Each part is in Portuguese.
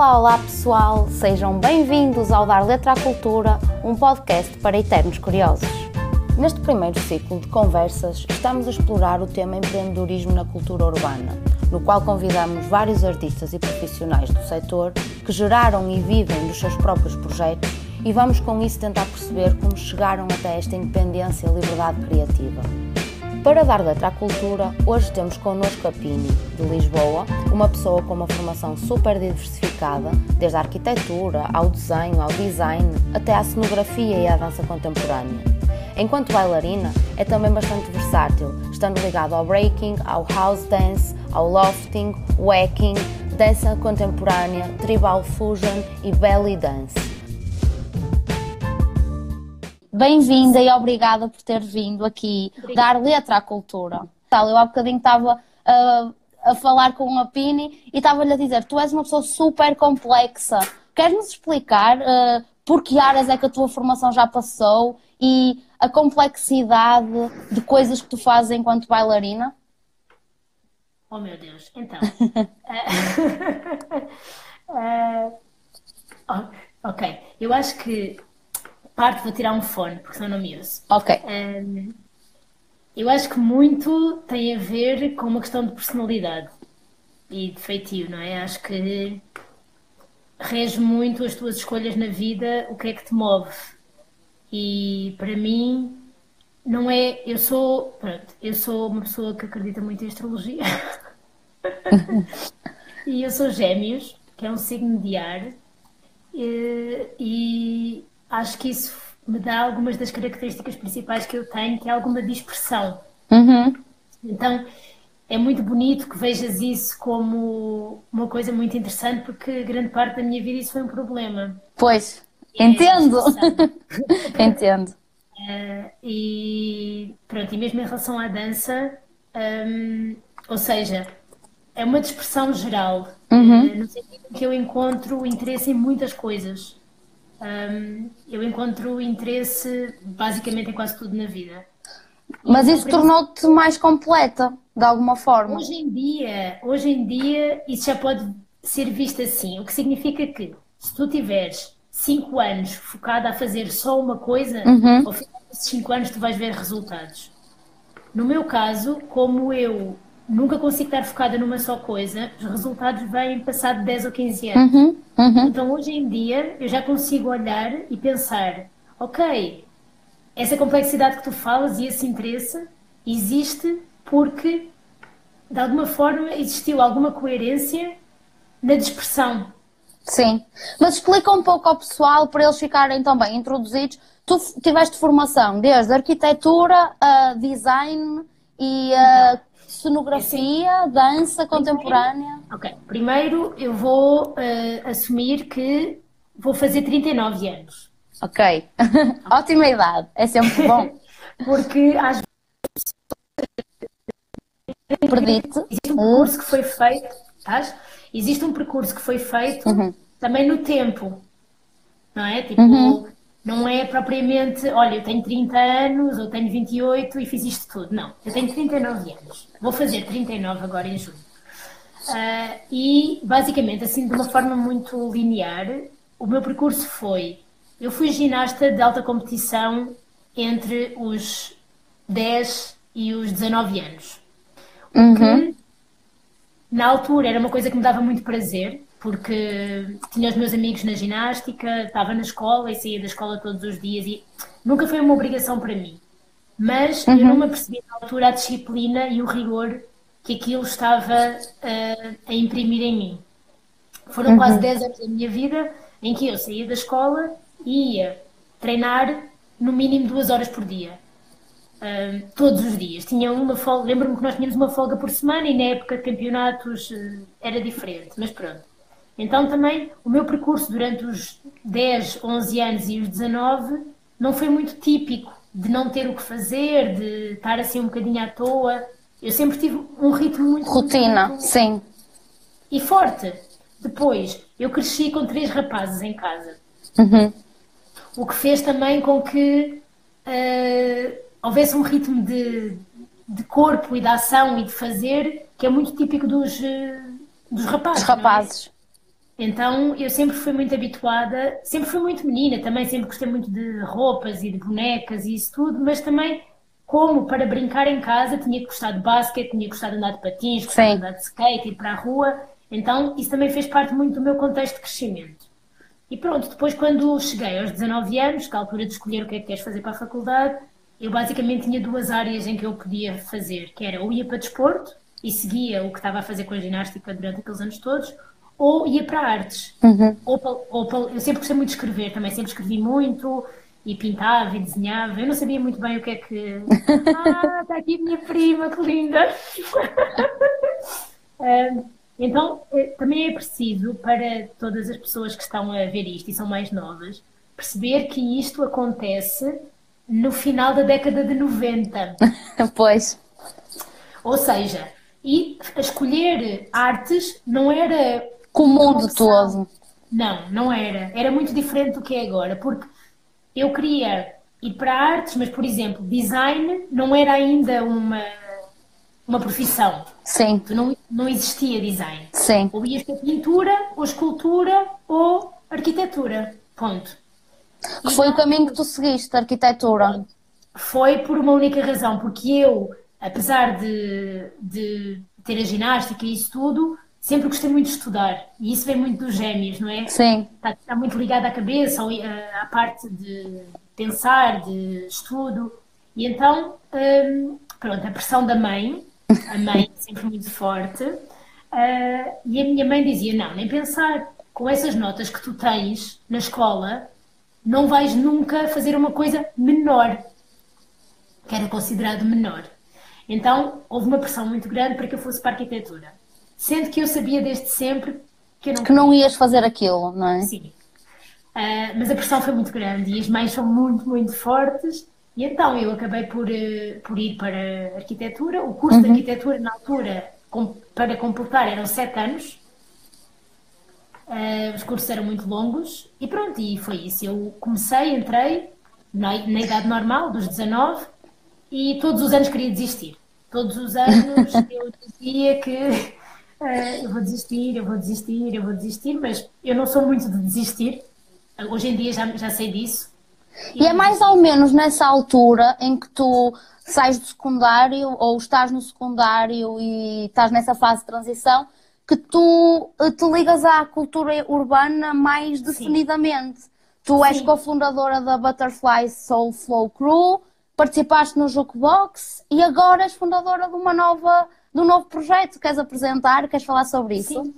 Olá, olá pessoal, sejam bem-vindos ao Dar Letra à Cultura, um podcast para eternos curiosos. Neste primeiro ciclo de conversas, estamos a explorar o tema empreendedorismo na cultura urbana, no qual convidamos vários artistas e profissionais do setor que geraram e vivem dos seus próprios projetos e vamos com isso tentar perceber como chegaram até esta independência e liberdade criativa. Para dar letra à cultura, hoje temos connosco a Pini, de Lisboa, uma pessoa com uma formação super diversificada, desde a arquitetura, ao desenho, ao design, até à cenografia e à dança contemporânea. Enquanto bailarina, é também bastante versátil, estando ligado ao breaking, ao house dance, ao lofting, wacking, dança contemporânea, tribal fusion e belly dance. Bem-vinda e obrigada por ter vindo aqui dar letra à cultura. Eu há bocadinho estava uh, a falar com a Pini e estava-lhe a dizer: tu és uma pessoa super complexa. Queres-nos explicar uh, por que áreas é que a tua formação já passou e a complexidade de coisas que tu fazes enquanto bailarina? Oh meu Deus, então. uh, ok, eu acho que parte vou tirar um fone, porque senão não me ouço. Ok. Um, eu acho que muito tem a ver com uma questão de personalidade e de feitio, não é? Acho que rege muito as tuas escolhas na vida, o que é que te move. E para mim, não é. Eu sou. Pronto, eu sou uma pessoa que acredita muito em astrologia. e eu sou Gêmeos, que é um signo de ar. E, e acho que isso me dá algumas das características principais que eu tenho, que é alguma dispersão. Uhum. Então, é muito bonito que vejas isso como uma coisa muito interessante, porque grande parte da minha vida isso foi um problema. Pois, é entendo. entendo. Uh, e pronto, e mesmo em relação à dança, um, ou seja, é uma dispersão geral, uhum. uh, no sentido que eu encontro interesse em muitas coisas um, eu encontro interesse basicamente em quase tudo na vida. Mas isso tornou-te mais completa, de alguma forma. Hoje em dia, hoje em dia, isso já pode ser visto assim, o que significa que se tu tiveres 5 anos focada a fazer só uma coisa, uhum. ao final desses 5 anos tu vais ver resultados. No meu caso, como eu nunca consigo estar focada numa só coisa, os resultados vêm passado 10 ou 15 anos. Uhum, uhum. Então hoje em dia eu já consigo olhar e pensar, ok, essa complexidade que tu falas e esse interesse existe porque de alguma forma existiu alguma coerência na dispersão. Sim, mas explica um pouco ao pessoal para eles ficarem também introduzidos. Tu tiveste formação desde arquitetura a design e a cenografia, dança contemporânea? Ok, primeiro eu vou uh, assumir que vou fazer 39 anos. Ok, ótima idade, é sempre bom. Porque às vezes. Existe um percurso que foi feito, estás? Existe um percurso que foi feito uhum. também no tempo, não é? Tipo, uhum. Não é propriamente, olha, eu tenho 30 anos ou tenho 28 e fiz isto tudo. Não, eu tenho 39 anos. Vou fazer 39 agora em julho. Uh, e, basicamente, assim, de uma forma muito linear, o meu percurso foi: eu fui ginasta de alta competição entre os 10 e os 19 anos. Uhum. Que, na altura, era uma coisa que me dava muito prazer, porque tinha os meus amigos na ginástica, estava na escola e saía da escola todos os dias e nunca foi uma obrigação para mim. Mas uhum. eu não me apercebi na altura a disciplina e o rigor que aquilo estava uh, a imprimir em mim. Foram uhum. quase 10 anos da minha vida em que eu saía da escola e ia treinar no mínimo duas horas por dia. Uh, todos os dias. Tinha uma folga, lembro-me que nós tínhamos uma folga por semana e na época de campeonatos uh, era diferente, mas pronto. Então também o meu percurso durante os 10, 11 anos e os 19 não foi muito típico de não ter o que fazer, de estar assim um bocadinho à toa. Eu sempre tive um ritmo muito. Rotina, muito, sim. E forte. Depois, eu cresci com três rapazes em casa. Uhum. O que fez também com que uh, houvesse um ritmo de, de corpo e de ação e de fazer que é muito típico dos, uh, dos rapazes. Dos rapazes. Então eu sempre fui muito habituada, sempre fui muito menina também, sempre gostei muito de roupas e de bonecas e isso tudo, mas também como para brincar em casa tinha que gostar de basquete, tinha que gostar de andar de patins, gostar de andar de skate, ir para a rua. Então isso também fez parte muito do meu contexto de crescimento. E pronto, depois quando cheguei aos 19 anos, que é a altura de escolher o que é que queres fazer para a faculdade, eu basicamente tinha duas áreas em que eu podia fazer, que era ou ia para desporto e seguia o que estava a fazer com a ginástica durante aqueles anos todos, ou ia para artes. Uhum. Ou, ou eu sempre gostei muito de escrever também, sempre escrevi muito e pintava e desenhava. Eu não sabia muito bem o que é que. Ah, está aqui a minha prima, que linda! então, eh, também é preciso para todas as pessoas que estão a ver isto e são mais novas perceber que isto acontece no final da década de 90. pois. Ou seja, e escolher artes não era com o mundo todo. Não, não era. Era muito diferente do que é agora, porque eu queria ir para artes, mas, por exemplo, design não era ainda uma, uma profissão. Sim. Não, não existia design. Sim. Ou ias para pintura, ou escultura, ou arquitetura. Ponto. Que e foi não, o caminho que tu seguiste, arquitetura. Foi por uma única razão, porque eu, apesar de, de ter a ginástica e isso tudo, sempre gostei muito de estudar e isso vem muito dos gêmeos, não é? Sim. Está, está muito ligado à cabeça, à parte de pensar, de estudo. E então, hum, pronto, a pressão da mãe, a mãe sempre muito forte, uh, e a minha mãe dizia: Não, nem pensar, com essas notas que tu tens na escola, não vais nunca fazer uma coisa menor, que era considerado menor. Então, houve uma pressão muito grande para que eu fosse para a arquitetura. Sendo que eu sabia desde sempre que não. Que não ias fazer aquilo, não é? Sim. Uh, mas a pressão foi muito grande e as mães são muito, muito fortes. E então eu acabei por, uh, por ir para arquitetura. O curso uhum. de arquitetura, na altura, com, para completar, eram sete anos. Uh, os cursos eram muito longos e pronto, e foi isso. Eu comecei, entrei na, na idade normal, dos 19, e todos os anos queria desistir. Todos os anos eu dizia que uh, eu vou desistir, eu vou desistir, eu vou desistir, mas eu não sou muito de desistir. Hoje em dia já, já sei disso. E, e é mais ou menos nessa altura em que tu sais do secundário ou estás no secundário e estás nessa fase de transição que tu eh, te ligas à cultura urbana mais definidamente. Sim. Tu és cofundadora da Butterfly Soul Flow Crew, participaste no Jukebox e agora és fundadora de uma nova um novo projeto. Queres apresentar? Queres falar sobre isso? Sim.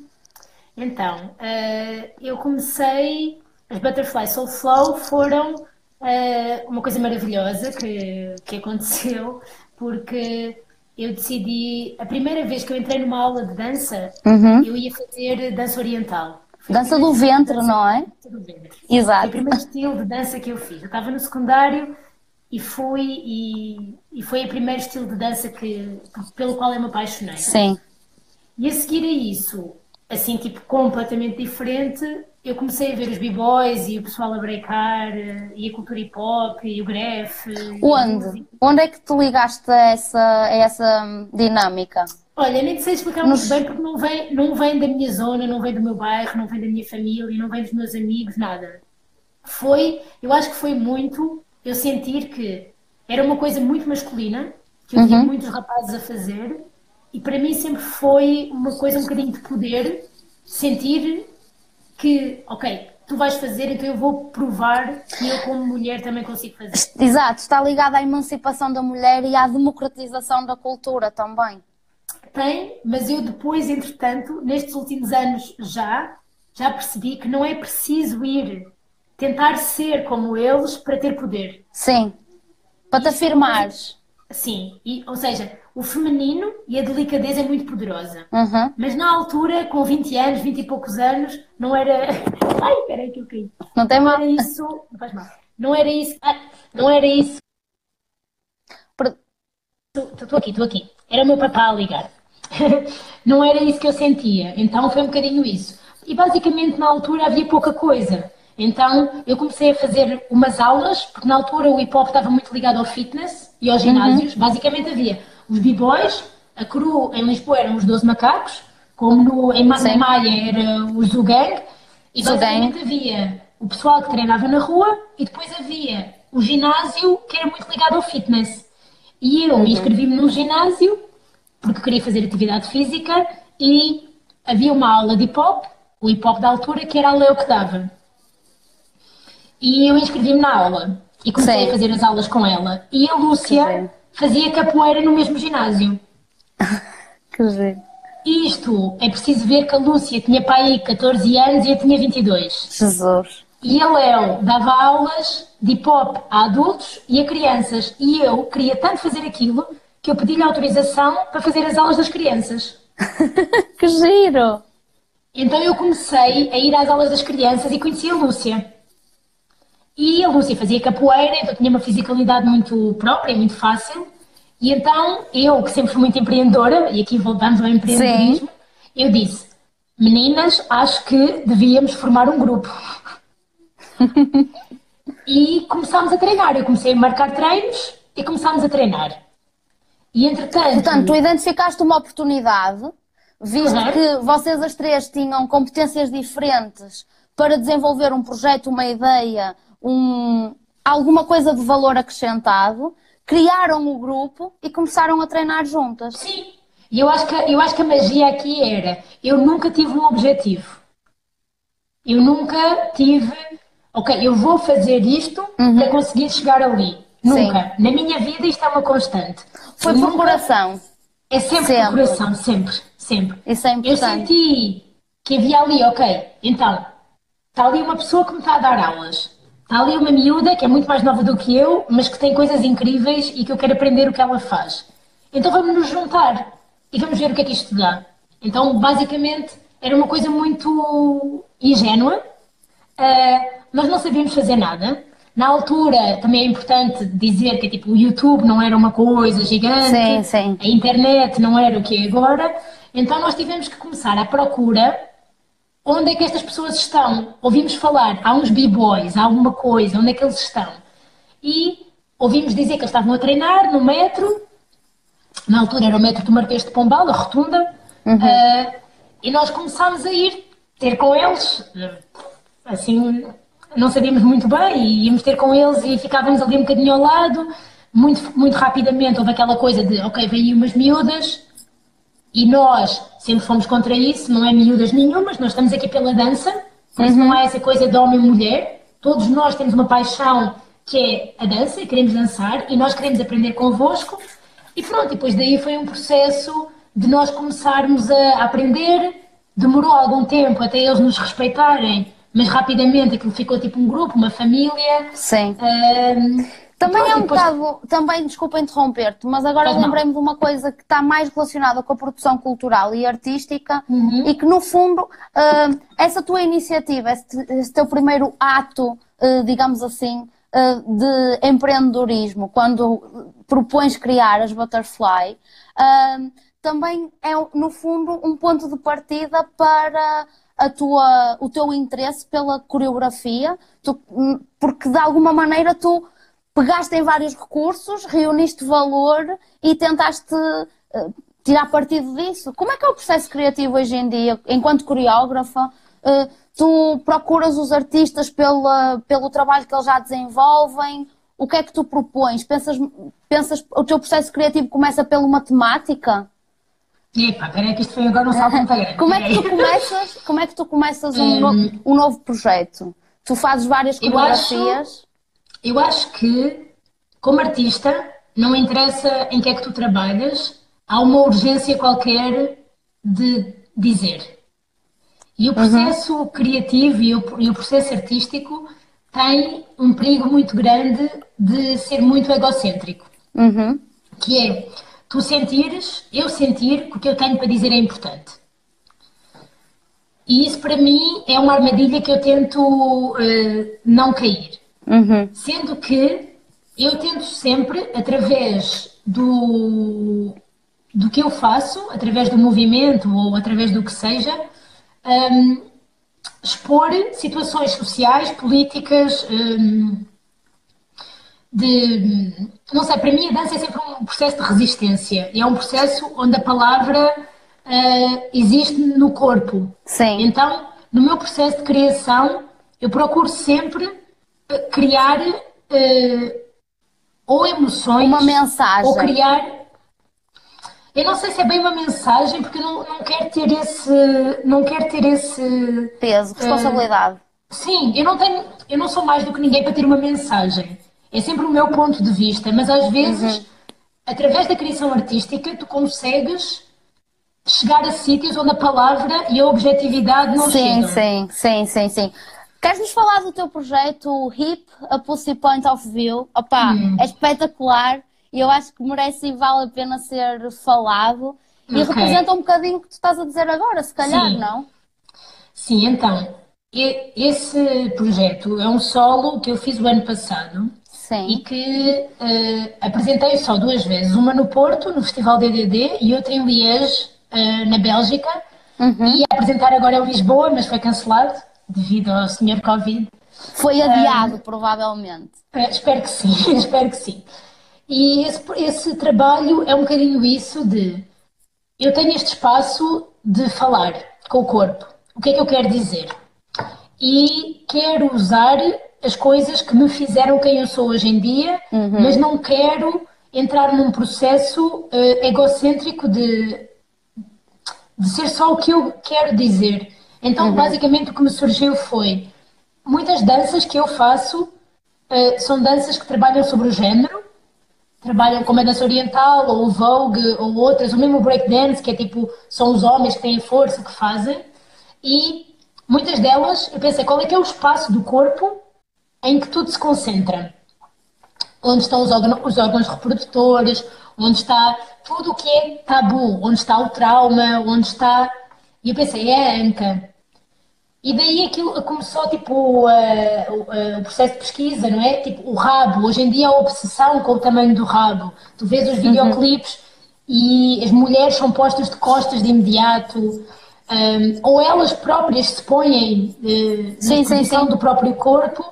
Então, uh, eu comecei. As Butterfly Soul Flow foram uh, uma coisa maravilhosa que, que aconteceu, porque eu decidi. A primeira vez que eu entrei numa aula de dança, uhum. eu ia fazer dança oriental. Foi dança do ventre, dança, não é? Dança do ventre. Exato. Foi o primeiro estilo de dança que eu fiz. Eu estava no secundário e fui e, e, foi o primeiro estilo de dança que, pelo qual eu me apaixonei. Sim. E a seguir a isso, assim, tipo, completamente diferente, eu comecei a ver os b-boys e o pessoal a breakar, e a cultura hip hop, e o gref. Onde? Onde é que tu ligaste a essa, a essa dinâmica? Olha, nem sei explicar Nos... muito bem porque não vem, não vem da minha zona, não vem do meu bairro, não vem da minha família, não vem dos meus amigos, nada. Foi, eu acho que foi muito eu sentir que era uma coisa muito masculina, que eu uhum. tinha muitos rapazes a fazer, e para mim sempre foi uma coisa um bocadinho de poder, sentir que, ok, tu vais fazer, então eu vou provar que eu, como mulher, também consigo fazer. Exato, está ligado à emancipação da mulher e à democratização da cultura também. Tem, mas eu depois, entretanto, nestes últimos anos já, já percebi que não é preciso ir tentar ser como eles para ter poder. Sim. Para te afirmares. Sim, e, ou seja, o feminino e a delicadeza é muito poderosa. Uhum. Mas na altura, com 20 anos, 20 e poucos anos, não era. Ai, peraí que eu caí. Não tem mal. Não era isso. Não faz mal. Não era isso. Ah, não era isso. Estou aqui, estou aqui. Era o meu papá a ligar. não era isso que eu sentia. Então foi um bocadinho isso. E basicamente na altura havia pouca coisa. Então eu comecei a fazer umas aulas, porque na altura o hip hop estava muito ligado ao fitness e aos ginásios. Uhum. Basicamente havia os b-boys, a crew em Lisboa eram os 12 macacos, como no, em Maia era o Zugang, e basicamente havia o pessoal que treinava na rua e depois havia o ginásio que era muito ligado ao fitness. E eu uhum. inscrevi-me num ginásio porque queria fazer atividade física e havia uma aula de hip hop, o hip hop da altura, que era a Leo que dava. E eu inscrevi-me na aula e comecei a fazer as aulas com ela. E a Lúcia fazia capoeira no mesmo ginásio. que giro. Isto é preciso ver que a Lúcia tinha aí 14 anos e eu tinha 22. Jesus. E a Léo dava aulas de hip hop a adultos e a crianças. E eu queria tanto fazer aquilo que eu pedi-lhe autorização para fazer as aulas das crianças. que giro! Então eu comecei a ir às aulas das crianças e conheci a Lúcia. E a Lúcia fazia capoeira, então tinha uma fisicalidade muito própria, muito fácil. E então eu, que sempre fui muito empreendedora, e aqui voltamos ao empreendedorismo, Sim. eu disse: meninas, acho que devíamos formar um grupo. e começámos a treinar. Eu comecei a marcar treinos e começámos a treinar. E entretanto. Portanto, tu identificaste uma oportunidade, visto uhum. que vocês as três tinham competências diferentes para desenvolver um projeto, uma ideia, um, alguma coisa de valor acrescentado, criaram o grupo e começaram a treinar juntas. Sim. E eu acho que, eu acho que a magia aqui era, eu nunca tive um objetivo. Eu nunca tive, ok, eu vou fazer isto uhum. para conseguir chegar ali. Nunca. Sim. Na minha vida isto é uma constante. Foi por coração. É sempre, sempre. por coração, sempre, sempre. Isso é importante. Eu senti que havia ali, ok, então, está ali uma pessoa que me está a dar aulas. Está ali uma miúda que é muito mais nova do que eu, mas que tem coisas incríveis e que eu quero aprender o que ela faz. Então vamos nos juntar e vamos ver o que é que isto dá. Então, basicamente, era uma coisa muito ingênua. Uh, nós não sabíamos fazer nada. Na altura, também é importante dizer que tipo, o YouTube não era uma coisa gigante, sim, sim. a internet não era o que é agora, então nós tivemos que começar à procura onde é que estas pessoas estão. Ouvimos falar, há uns b-boys, há alguma coisa, onde é que eles estão? E ouvimos dizer que eles estavam a treinar no metro, na altura era o metro do Marquês de Pombal, a rotunda, uhum. uh, e nós começámos a ir ter com eles, assim, não sabíamos muito bem e íamos ter com eles e ficávamos ali um bocadinho ao lado. Muito, muito rapidamente houve aquela coisa de, ok, vêm umas miúdas e nós sempre fomos contra isso, não é miúdas nenhumas, nós estamos aqui pela dança, por isso uhum. não é essa coisa de homem e mulher. Todos nós temos uma paixão que é a dança e queremos dançar e nós queremos aprender convosco. E pronto, depois daí foi um processo de nós começarmos a aprender. Demorou algum tempo até eles nos respeitarem mas rapidamente aquilo ficou tipo um grupo, uma família. Sim. Um, também é um depois... bocado, também, desculpa interromper-te, mas agora lembrei-me de uma coisa que está mais relacionada com a produção cultural e artística uhum. e que no fundo uh, essa tua iniciativa, esse, esse teu primeiro ato, uh, digamos assim, uh, de empreendedorismo, quando propões criar as Butterfly, também é no fundo um ponto de partida para a tua, o teu interesse pela coreografia, tu, porque de alguma maneira tu pegaste em vários recursos, reuniste valor e tentaste uh, tirar partido disso. Como é que é o processo criativo hoje em dia, enquanto coreógrafa? Uh, tu procuras os artistas pela, pelo trabalho que eles já desenvolvem? O que é que tu propões? Pensas, pensas o teu processo criativo começa pela matemática? Epa, peraí que isto foi agora um salto muito grande. Como é que tu começas, como é que tu começas um, no, hum. um novo projeto? Tu fazes várias coreografias? Eu, acho que, como artista, não interessa em que é que tu trabalhas, há uma urgência qualquer de dizer. E o processo uhum. criativo e o, e o processo artístico tem um perigo muito grande de ser muito egocêntrico. Uhum. Que é tu sentires, eu sentir que o que eu tenho para dizer é importante. E isso para mim é uma armadilha que eu tento uh, não cair. Uhum. Sendo que eu tento sempre, através do, do que eu faço, através do movimento ou através do que seja, um, expor situações sociais, políticas, um, de. Não sei, para mim a dança é sempre um processo de resistência. É um processo onde a palavra uh, existe no corpo. Sim. Então, no meu processo de criação, eu procuro sempre criar uh, ou emoções. Uma mensagem. Ou criar. Eu não sei se é bem uma mensagem, porque eu não, não quero ter esse. Não quero ter esse. Peso, responsabilidade. Uh, sim, eu não tenho. Eu não sou mais do que ninguém para ter uma mensagem. É sempre o meu ponto de vista, mas às vezes, uhum. através da criação artística, tu consegues chegar a sítios onde a palavra e a objetividade não sim, chegam. Sim, sim, sim, sim. Queres-nos falar do teu projeto HIP, a Pussy Point of View? Opa, hum. é espetacular e eu acho que merece e vale a pena ser falado e okay. representa um bocadinho o que tu estás a dizer agora, se calhar, sim. não? Sim, então, esse projeto é um solo que eu fiz o ano passado Sim. e que uh, apresentei só duas vezes, uma no Porto, no Festival DDD, e outra em Liège, uh, na Bélgica. Uhum. E ia apresentar agora em Lisboa, mas foi cancelado devido ao senhor Covid. Foi adiado, provavelmente. Uh, espero que sim, espero que sim. E esse, esse trabalho é um bocadinho isso de eu tenho este espaço de falar com o corpo. O que é que eu quero dizer? E quero usar as coisas que me fizeram quem eu sou hoje em dia, uhum. mas não quero entrar num processo uh, egocêntrico de, de ser só o que eu quero dizer. Então, uhum. basicamente, o que me surgiu foi muitas danças que eu faço uh, são danças que trabalham sobre o género, trabalham como a dança oriental, ou o Vogue, ou outras, ou mesmo o breakdance, que é tipo, são os homens que têm força que fazem, e muitas delas, eu pensei, qual é que é o espaço do corpo em que tudo se concentra? Onde estão os órgãos, os órgãos reprodutores, onde está tudo o que é tabu, onde está o trauma, onde está... E eu pensei, é a anca. E daí aquilo começou, tipo, uh, o processo de pesquisa, não é? Tipo, o rabo. Hoje em dia a obsessão com o tamanho do rabo. Tu vês os uhum. videoclipes uhum. e as mulheres são postas de costas de imediato. Um, ou elas próprias se põem uh, sim, na posição do próprio corpo.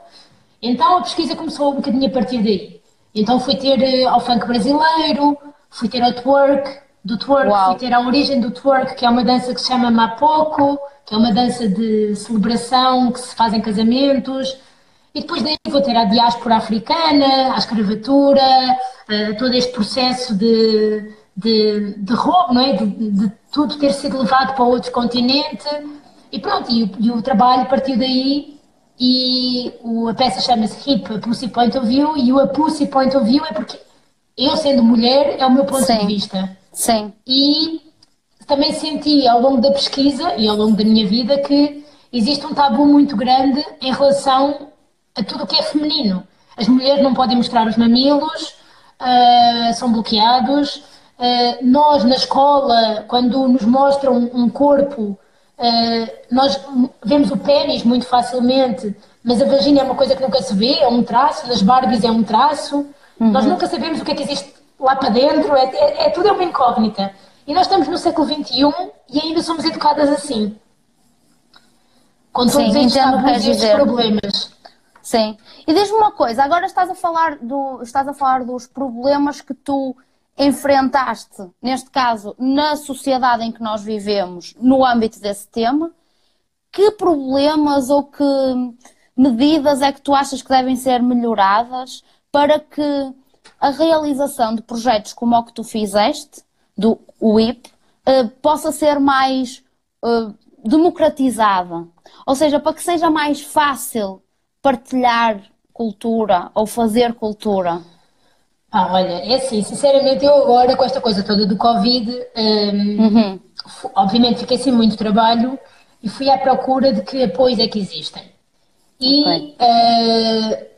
Então a pesquisa começou um bocadinho a partir daí. Então fui ter uh, ao funk brasileiro, fui ter ao twerk, do twerk, Uau. fui ter a origem do twerk, que é uma dança que se chama Mapoco, que é uma dança de celebração que se faz em casamentos. E depois daí vou ter a diáspora africana, a escravatura, uh, todo este processo de, de, de roubo, não é? De, de, tudo ter sido levado para outro continente. E pronto, e o, e o trabalho partiu daí e o, a peça chama-se Hip, a Pussy Point of View, e o a Pussy Point of View é porque eu, sendo mulher, é o meu ponto Sim. de vista. Sim. E também senti ao longo da pesquisa e ao longo da minha vida que existe um tabu muito grande em relação a tudo o que é feminino. As mulheres não podem mostrar os mamilos, uh, são bloqueados. Uh, nós, na escola, quando nos mostram um corpo, uh, nós vemos o pênis muito facilmente, mas a vagina é uma coisa que nunca se vê, é um traço, nas Barbies é um traço. Uhum. Nós nunca sabemos o que é que existe lá para dentro, é, é, é tudo é uma incógnita. E nós estamos no século XXI e ainda somos educadas assim. Com todos Sim, estes estes problemas. Sim. E diz-me uma coisa, agora estás a falar do, estás a falar dos problemas que tu enfrentaste, neste caso, na sociedade em que nós vivemos, no âmbito desse tema. Que problemas ou que medidas é que tu achas que devem ser melhoradas para que a realização de projetos como o que tu fizeste, do WIP, uh, possa ser mais uh, democratizada. Ou seja, para que seja mais fácil partilhar cultura ou fazer cultura. Ah, olha, é assim, sinceramente eu agora com esta coisa toda do Covid, um, uhum. obviamente fiquei sem muito trabalho e fui à procura de que apoios é que existem. E okay. uh,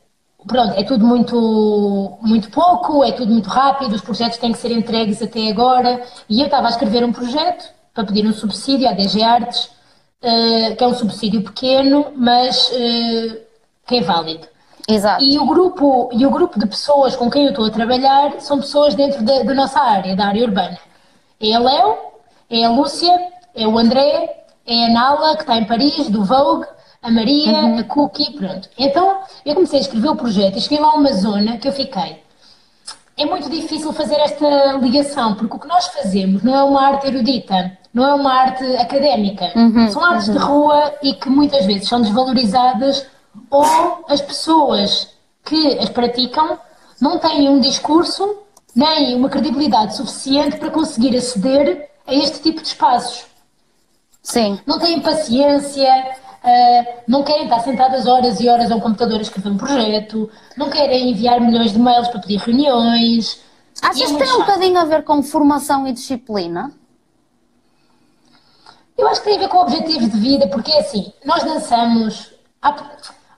pronto, é tudo muito, muito pouco, é tudo muito rápido, os projetos têm que ser entregues até agora. E eu estava a escrever um projeto para pedir um subsídio à DG Artes, uh, que é um subsídio pequeno, mas uh, que é válido. Exato. E o, grupo, e o grupo de pessoas com quem eu estou a trabalhar são pessoas dentro da, da nossa área, da área urbana. É a Léo, é a Lúcia, é o André, é a Nala, que está em Paris, do Vogue, a Maria, uhum. a Cookie, pronto. Então eu comecei a escrever o projeto e cheguei lá a uma zona que eu fiquei. É muito difícil fazer esta ligação, porque o que nós fazemos não é uma arte erudita. não é uma arte académica. Uhum, são artes uhum. de rua e que muitas vezes são desvalorizadas ou as pessoas que as praticam não têm um discurso nem uma credibilidade suficiente para conseguir aceder a este tipo de espaços. Sim. Não têm paciência, uh, não querem estar sentadas horas e horas ao computador a escrever um projeto, não querem enviar milhões de mails para pedir reuniões. Achas é que tem um bocadinho a ver com formação e disciplina? Eu acho que tem a ver com objetivos de vida, porque é assim, nós dançamos,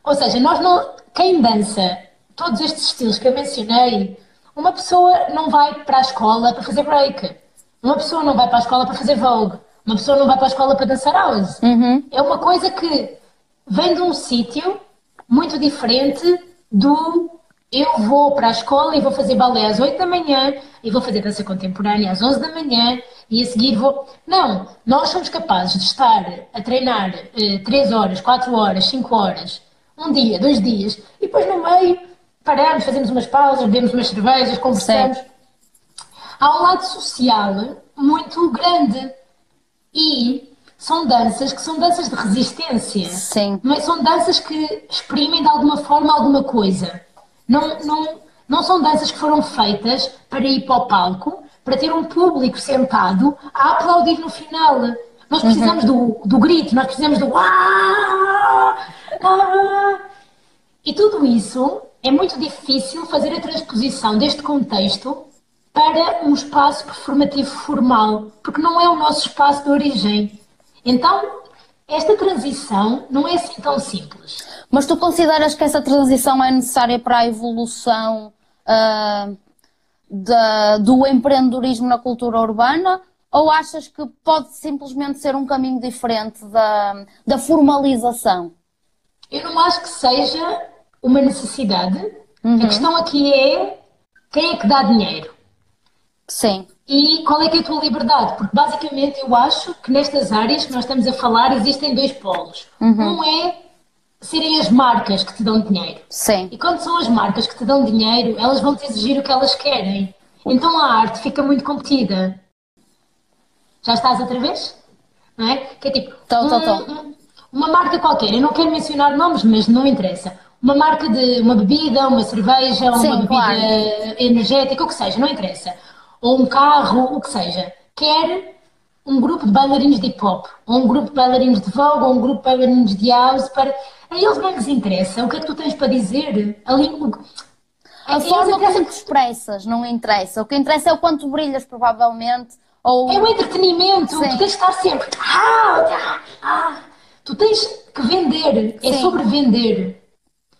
ou seja, nós não, quem dança todos estes estilos que eu mencionei, uma pessoa não vai para a escola para fazer break, uma pessoa não vai para a escola para fazer vogue, uma pessoa não vai para a escola para dançar house. Uhum. É uma coisa que vem de um sítio muito diferente do eu vou para a escola e vou fazer balé às 8 da manhã e vou fazer dança contemporânea às 11 da manhã e a seguir vou. Não, nós somos capazes de estar a treinar uh, 3 horas, 4 horas, 5 horas, um dia, dois dias e depois no meio paramos, fazemos umas pausas, bebemos umas cervejas, conversamos. Sim. Há um lado social muito grande e são danças que são danças de resistência. Sim. Mas são danças que exprimem de alguma forma alguma coisa. Não, não, não são danças que foram feitas para ir para o palco, para ter um público sentado a aplaudir no final. Nós uhum. precisamos uhum. do, do grito, nós precisamos do ah, ah. E tudo isso é muito difícil fazer a transposição deste contexto para um espaço performativo formal, porque não é o nosso espaço de origem. Então, esta transição não é assim tão simples. Mas tu consideras que essa transição é necessária para a evolução uh, da, do empreendedorismo na cultura urbana? Ou achas que pode simplesmente ser um caminho diferente da, da formalização? Eu não acho que seja uma necessidade. Uhum. A questão aqui é quem é que dá dinheiro. Sim. E qual é que é a tua liberdade? Porque basicamente eu acho que nestas áreas que nós estamos a falar existem dois polos. Uhum. Um é serem as marcas que te dão dinheiro. Sim. E quando são as marcas que te dão dinheiro, elas vão te exigir o que elas querem. Então a arte fica muito competida. Já estás outra vez? Não é? Que é tipo. Tô, tô, tô. uma marca qualquer, eu não quero mencionar nomes, mas não interessa uma marca de uma bebida, uma cerveja, Sim, uma bebida claro. energética, o que seja, não interessa. Ou um carro, o que seja. Quer um grupo de bailarinos de hip hop, ou um grupo de bailarinos de vogue, ou um grupo de bailarinos de house, para. A eles não lhes interessa. O que é que tu tens para dizer? A língua. A forma como te expressas não interessa. O que interessa é o quanto brilhas, provavelmente. Ou... É o entretenimento. Sim. Tu tens de estar sempre. Ah, ah, ah. Tu tens que vender. É Sim. É sobre vender.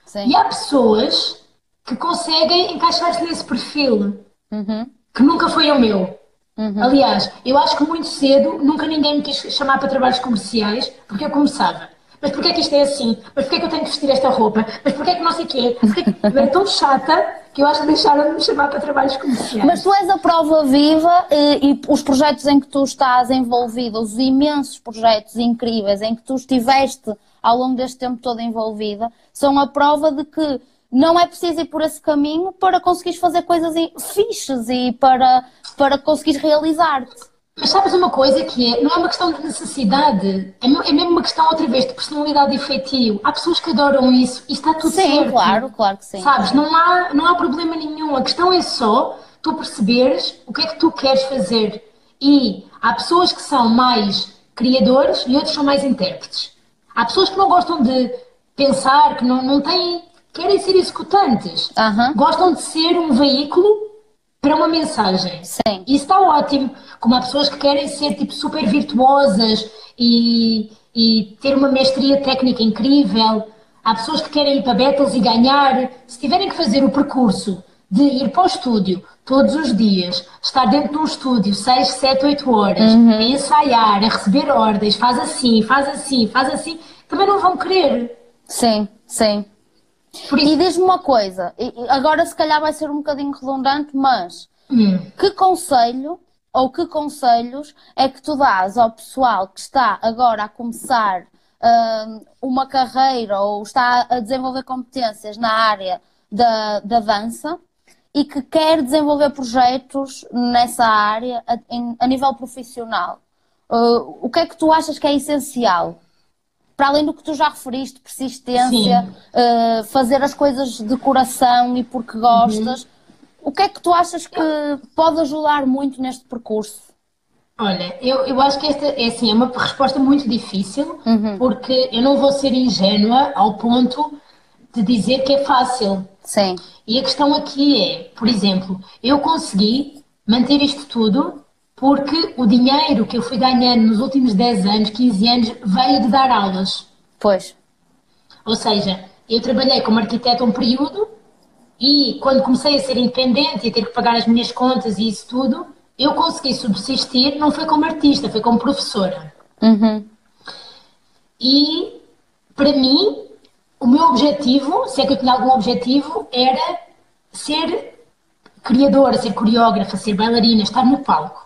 Sim. E há pessoas que conseguem encaixar-se nesse perfil, uhum. Que nunca foi o meu. Uhum. Aliás, eu acho que muito cedo nunca ninguém me quis chamar para trabalhos comerciais, porque eu começava. Mas porquê é que isto é assim? Mas porquê é que eu tenho que vestir esta roupa? Mas porquê é que não sei o quê? É era tão chata que eu acho que deixaram de me chamar para trabalhos comerciais. Mas tu és a prova viva e, eh, e os projetos em que tu estás envolvido, os imensos projetos incríveis em que tu estiveste ao longo deste tempo todo envolvida, são a prova de que não é preciso ir por esse caminho para conseguires fazer coisas fixes e para, para conseguires realizar-te. Mas sabes uma coisa que é, não é uma questão de necessidade, é, é mesmo uma questão outra vez de personalidade e feitio. Há pessoas que adoram isso e está tudo sim, certo. Sim, claro, claro que sim. Sabes, não há, não há problema nenhum. A questão é só tu perceberes o que é que tu queres fazer. E há pessoas que são mais criadores e outros são mais intérpretes. Há pessoas que não gostam de pensar, que não, não têm. Querem ser executantes. Uhum. Gostam de ser um veículo para uma mensagem. Sim. Isso está ótimo. Como há pessoas que querem ser tipo super virtuosas e, e ter uma mestria técnica incrível. Há pessoas que querem ir para battles e ganhar. Se tiverem que fazer o percurso de ir para o estúdio todos os dias, estar dentro de um estúdio 6, 7, 8 horas, uhum. a ensaiar, a receber ordens, faz assim, faz assim, faz assim, também não vão querer. Sim, sim. E diz-me uma coisa, agora se calhar vai ser um bocadinho redundante, mas hum. que conselho ou que conselhos é que tu dás ao pessoal que está agora a começar uh, uma carreira ou está a desenvolver competências na área da, da dança e que quer desenvolver projetos nessa área a, em, a nível profissional. uh, o que é que tu achas que é essencial? Para além do que tu já referiste, persistência, uh, fazer as coisas de coração e porque gostas, uhum. o que é que tu achas que pode ajudar muito neste percurso? Olha, eu, eu acho que esta é, assim, é uma resposta muito difícil, uhum. porque eu não vou ser ingênua ao ponto de dizer que é fácil. Sim. E a questão aqui é, por exemplo, eu consegui manter isto tudo porque o dinheiro que eu fui ganhando nos últimos 10 anos, 15 anos, veio de dar aulas. Pois. Ou seja, eu trabalhei como arquiteto um período e quando comecei a ser independente e a ter que pagar as minhas contas e isso tudo, eu consegui subsistir, não foi como artista, foi como professora. Uhum. E para mim, o meu objetivo, se é que eu tinha algum objetivo, era ser criadora, ser coreógrafa, ser bailarina, estar no palco.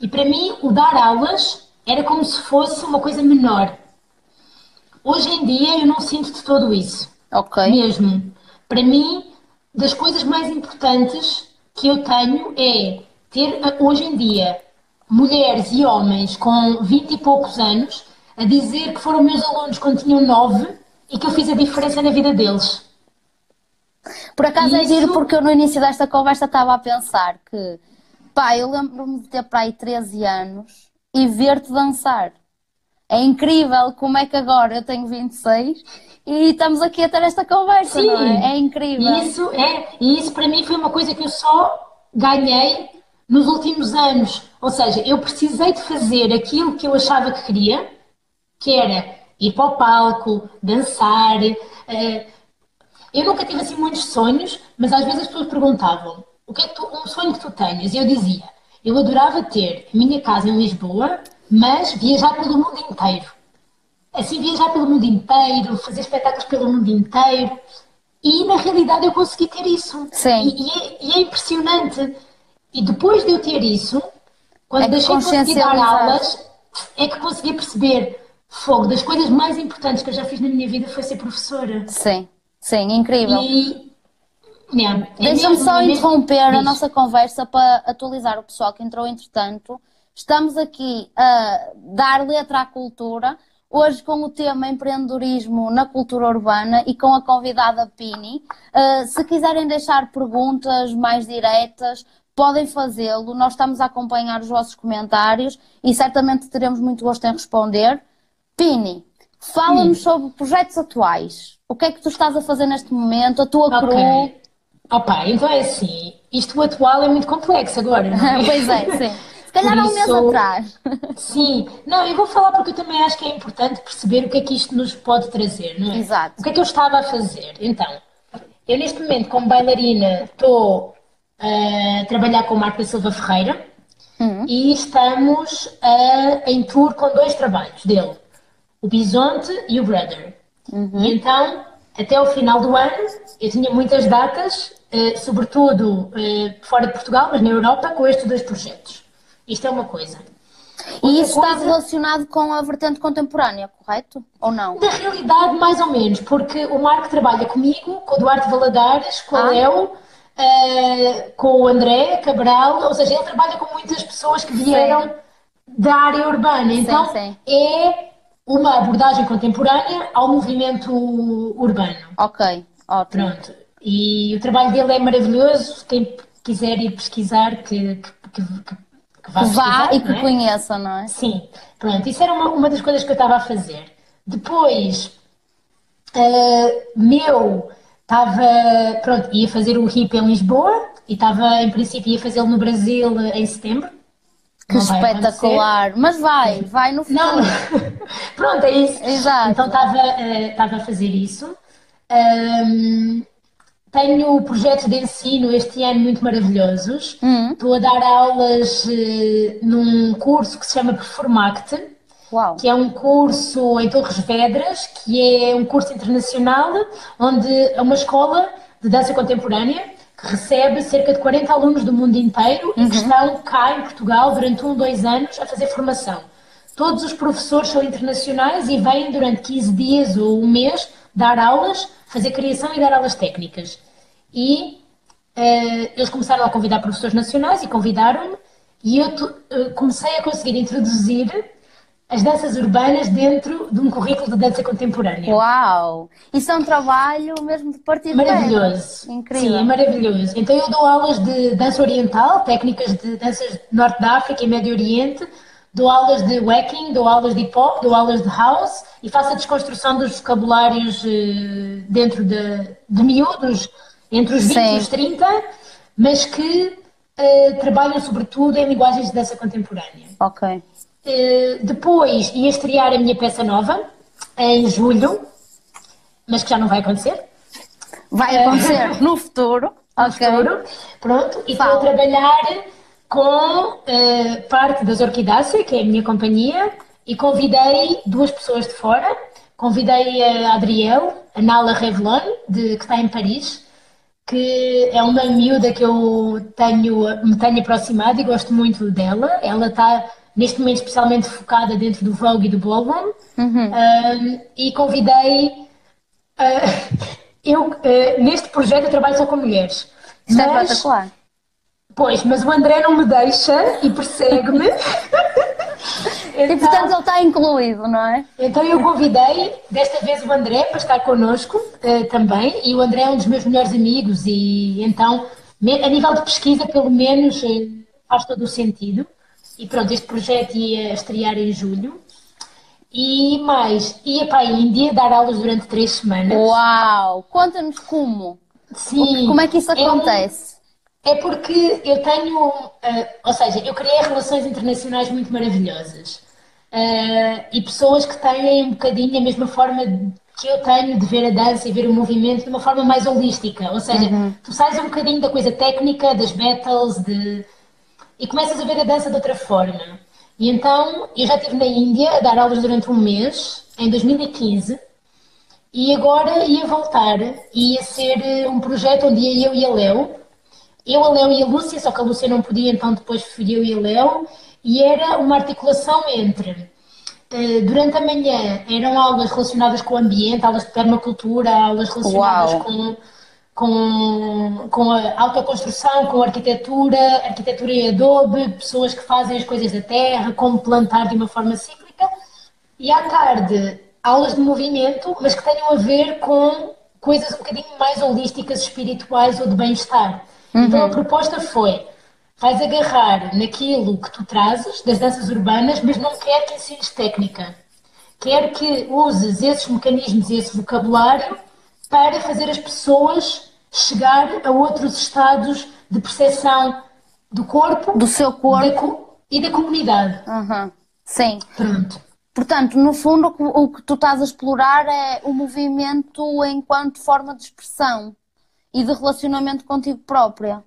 E para mim, o dar aulas era como se fosse uma coisa menor. Hoje em dia, eu não sinto de todo isso. Ok. Mesmo. Para mim, das coisas mais importantes que eu tenho é ter, hoje em dia, mulheres e homens com 20 e poucos anos a dizer que foram meus alunos quando tinham 9 e que eu fiz a diferença na vida deles. Por acaso Isso... é giro porque eu no início desta conversa estava a pensar que, pá, eu lembro-me de ter para aí 13 anos e ver-te dançar. É incrível como é que agora eu tenho 26 e estamos aqui a ter esta conversa, Sim, não é? É incrível. Isso é, e isso para mim foi uma coisa que eu só ganhei nos últimos anos. Ou seja, eu precisei de fazer aquilo que eu achava que queria, que era ir para o palco, dançar. Uh, eu nunca tive assim muitos sonhos, mas às vezes as pessoas perguntavam o que é que tu, um sonho que tu tens? E eu dizia, eu adorava ter a minha casa em Lisboa, mas viajar pelo mundo inteiro. Assim, viajar pelo mundo inteiro, fazer espetáculos pelo mundo inteiro. E na realidade eu consegui ter isso. Sim. E, e, é, e é, impressionante. E depois de eu ter isso, quando é deixei de conseguir dar aulas, é que consegui perceber fogo das coisas mais importantes que eu já fiz na minha vida foi ser professora. Sim, sim, incrível. E yeah, Deixa-me só interromper a nossa conversa para atualizar o pessoal que entrou entretanto. Estamos aqui a dar letra à cultura, hoje com o tema empreendedorismo na cultura urbana e com a convidada Pini. Uh, se quiserem deixar perguntas mais diretas, podem fazê-lo. Nós estamos a acompanhar os vossos comentários e certamente teremos muito gosto em responder. Pini, fala-nos sobre projetos atuais. O que é que tu estás a fazer neste momento? A tua okay. Opa, então é assim, isto atual é muito complexo agora. É? pois é, sim. Se calhar há um mês atrás. Sim, não, eu vou falar porque eu também acho que é importante perceber o que é que isto nos pode trazer, não é? Exato. O que é que eu estava a fazer? Então, eu neste momento, como bailarina, estou a trabalhar com o Marco Silva Ferreira uhum. e estamos a, em tour com dois trabalhos dele o Bisonte e o Brother. Uhum. E então, até o final do ano, eu tinha muitas datas, eh, sobretudo eh, fora de Portugal, mas na Europa, com estes dois projetos. Isto é uma coisa. E isso coisa, está relacionado com a vertente contemporânea, correto? Ou não? Na realidade, mais ou menos, porque o Marco trabalha comigo, com o Duarte Valadares, com ah. a Léo, uh, com o André Cabral, ou seja, ele trabalha com muitas pessoas que vieram sim. da área urbana. Então, sim, sim. é uma abordagem contemporânea ao movimento urbano. Ok, ótimo. Pronto. E o trabalho dele é maravilhoso. Quem quiser ir pesquisar, que, que, que, que vá, vá e que é? conheça, não é? Sim. Pronto, isso era uma, uma das coisas que eu estava a fazer. Depois, uh, meu, estava, pronto, ia fazer o HIP em Lisboa e estava, em princípio, ia fazê-lo no Brasil em setembro. Que espetacular! Mas vai, vai no futuro. Não, pronto, é isso. Exato. Então estava uh, a fazer isso. Um, tenho projetos de ensino este ano muito maravilhosos. Hum. Estou a dar aulas uh, num curso que se chama Performact, Uau. que é um curso em Torres Vedras, que é um curso internacional, onde é uma escola de dança contemporânea recebe cerca de 40 alunos do mundo inteiro uhum. e que estão cá em Portugal durante um, dois anos a fazer formação. Todos os professores são internacionais e vêm durante 15 dias ou um mês dar aulas, fazer criação e dar aulas técnicas. E uh, eles começaram a convidar professores nacionais e convidaram-me e eu uh, comecei a conseguir introduzir as danças urbanas dentro de um currículo de dança contemporânea. Uau! Isso é um trabalho mesmo de partido Maravilhoso. Incrível. Sim, maravilhoso. Então eu dou aulas de dança oriental, técnicas de danças do Norte da África e Médio Oriente, dou aulas de wacking, dou aulas de hip hop, dou aulas de house e faço a desconstrução dos vocabulários eh, dentro de, de miúdos, entre os 20 Sim. e os 30, mas que eh, trabalham sobretudo em linguagens de dança contemporânea. Ok. Eh, depois ia estrear a minha peça nova em julho, mas que já não vai acontecer. Vai acontecer no futuro. Ok. futuro. Pronto, e estou Fala. a trabalhar com eh, parte das Orquidácea, que é a minha companhia, e convidei duas pessoas de fora. Convidei a Adriel, a Nala Revlon, de, que está em Paris, que é uma miúda que eu tenho, me tenho aproximado e gosto muito dela. Ela está, neste momento, especialmente focada dentro do Vogue e do Ballroom. Um, e convidei. uh, eu, uh, neste projeto, eu trabalho só com mulheres. Isto é Mas- espetacular. Pois, mas o André não me deixa e persegue-me. E então, portanto ele está incluído, não é? então eu convidei, desta vez, o André para estar connosco eh, também. E o André é um dos meus melhores amigos, e então, a nível de pesquisa, pelo menos, eh, faz todo o sentido. E pronto, este projeto ia estrear em julho. E mais, ia para a Índia dar aulas durante três semanas. Uau! Conta-nos como. Sim, Como é que isso um- acontece? É porque eu tenho, eh, ou seja, eu criei relações internacionais muito maravilhosas Eh, e pessoas que têm um bocadinho a mesma forma que eu tenho de ver a dança e ver o movimento de uma forma mais holística. Ou seja, tu sais um bocadinho da coisa técnica, das battles, de... e começas a ver a dança de outra forma. E então eu já estive na Índia a dar aulas durante um mês, em 2015. E agora ia voltar, ia ser eh, um projeto onde ia eu e a Léo, eu, a Léo e a Lúcia, só que a Lúcia não podia, então depois fui eu e a Léo, e era uma articulação entre, eh, durante a manhã, eram aulas relacionadas com o ambiente, aulas de permacultura, aulas relacionadas Uau. com, com, com a autoconstrução, com a arquitetura, arquitetura em adobe, pessoas que fazem as coisas da terra, como plantar de uma forma cíclica, e à tarde, aulas de movimento, mas que tenham a ver com coisas um bocadinho mais holísticas, espirituais ou de bem-estar. Então a proposta foi: vais agarrar naquilo que tu trazes das danças urbanas, mas não quer que ensines técnica. Quer que uses esses mecanismos e esse vocabulário para fazer as pessoas chegar a outros estados de percepção do corpo, Do seu da corpo. co- e da comunidade. Uhum. Sim. Pronto. Portanto, no fundo, o que- o que tu estás a explorar é o movimento enquanto forma de expressão e de relacionamento contigo própria.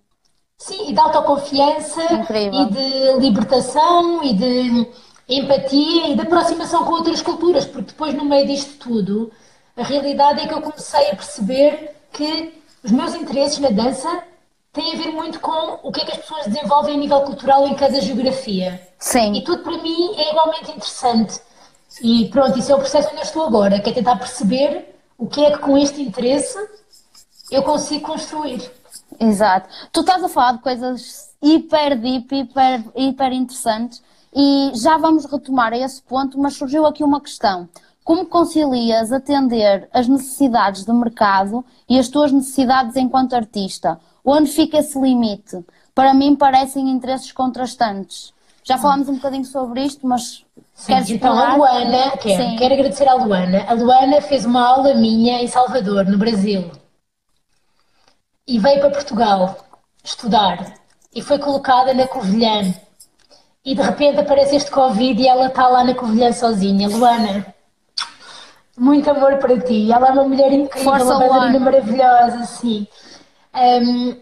Sim, e de autoconfiança Incrível. e de libertação e de empatia e de aproximação com outras culturas, porque depois no meio disto tudo, a realidade é que eu comecei a perceber que os meus interesses na dança têm a ver muito com o que é que as pessoas desenvolvem a nível cultural em cada geografia. E Sim. tudo para mim é igualmente interessante. E pronto, isso é o processo onde eu estou agora, que é tentar perceber o que é que com este interesse eu consigo construir. Exato. Tu estás a falar de coisas hiper deep, hiper, hiper interessantes e já vamos retomar a esse ponto, mas surgiu aqui uma questão. Como concilias atender as necessidades do mercado e as tuas necessidades enquanto artista? Onde fica esse limite? Para mim parecem interesses contrastantes. Já falámos um bocadinho sobre isto, mas Sim, queres então explorar? a Luana, quero, quero agradecer à Luana. A Luana fez uma aula minha em Salvador, no Brasil. E veio para Portugal estudar. E foi colocada na Covilhã. E de repente aparece este Covid e ela está lá na Covilhã sozinha. Luana, muito amor para ti. Ela é uma mulher incrível, Força, uma bailarina maravilhosa, sim. Hum,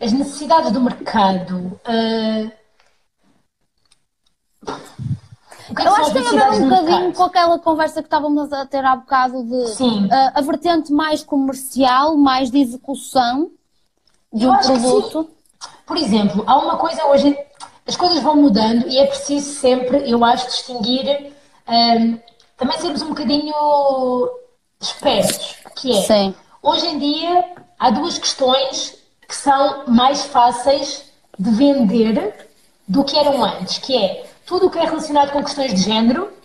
as necessidades do mercado. que que Eu acho que tem a ver um bocadinho com aquela conversa que estávamos a ter há bocado de Sim. ah, a vertente mais comercial, mais de execução de Eu um produto. Por exemplo, há uma coisa hoje, as coisas vão mudando e é preciso sempre, eu acho, distinguir, hum, também sermos um bocadinho espertos, que é, Sim. hoje em dia há duas questões que são mais fáceis de vender do que eram antes, que é tudo o que é relacionado com questões de género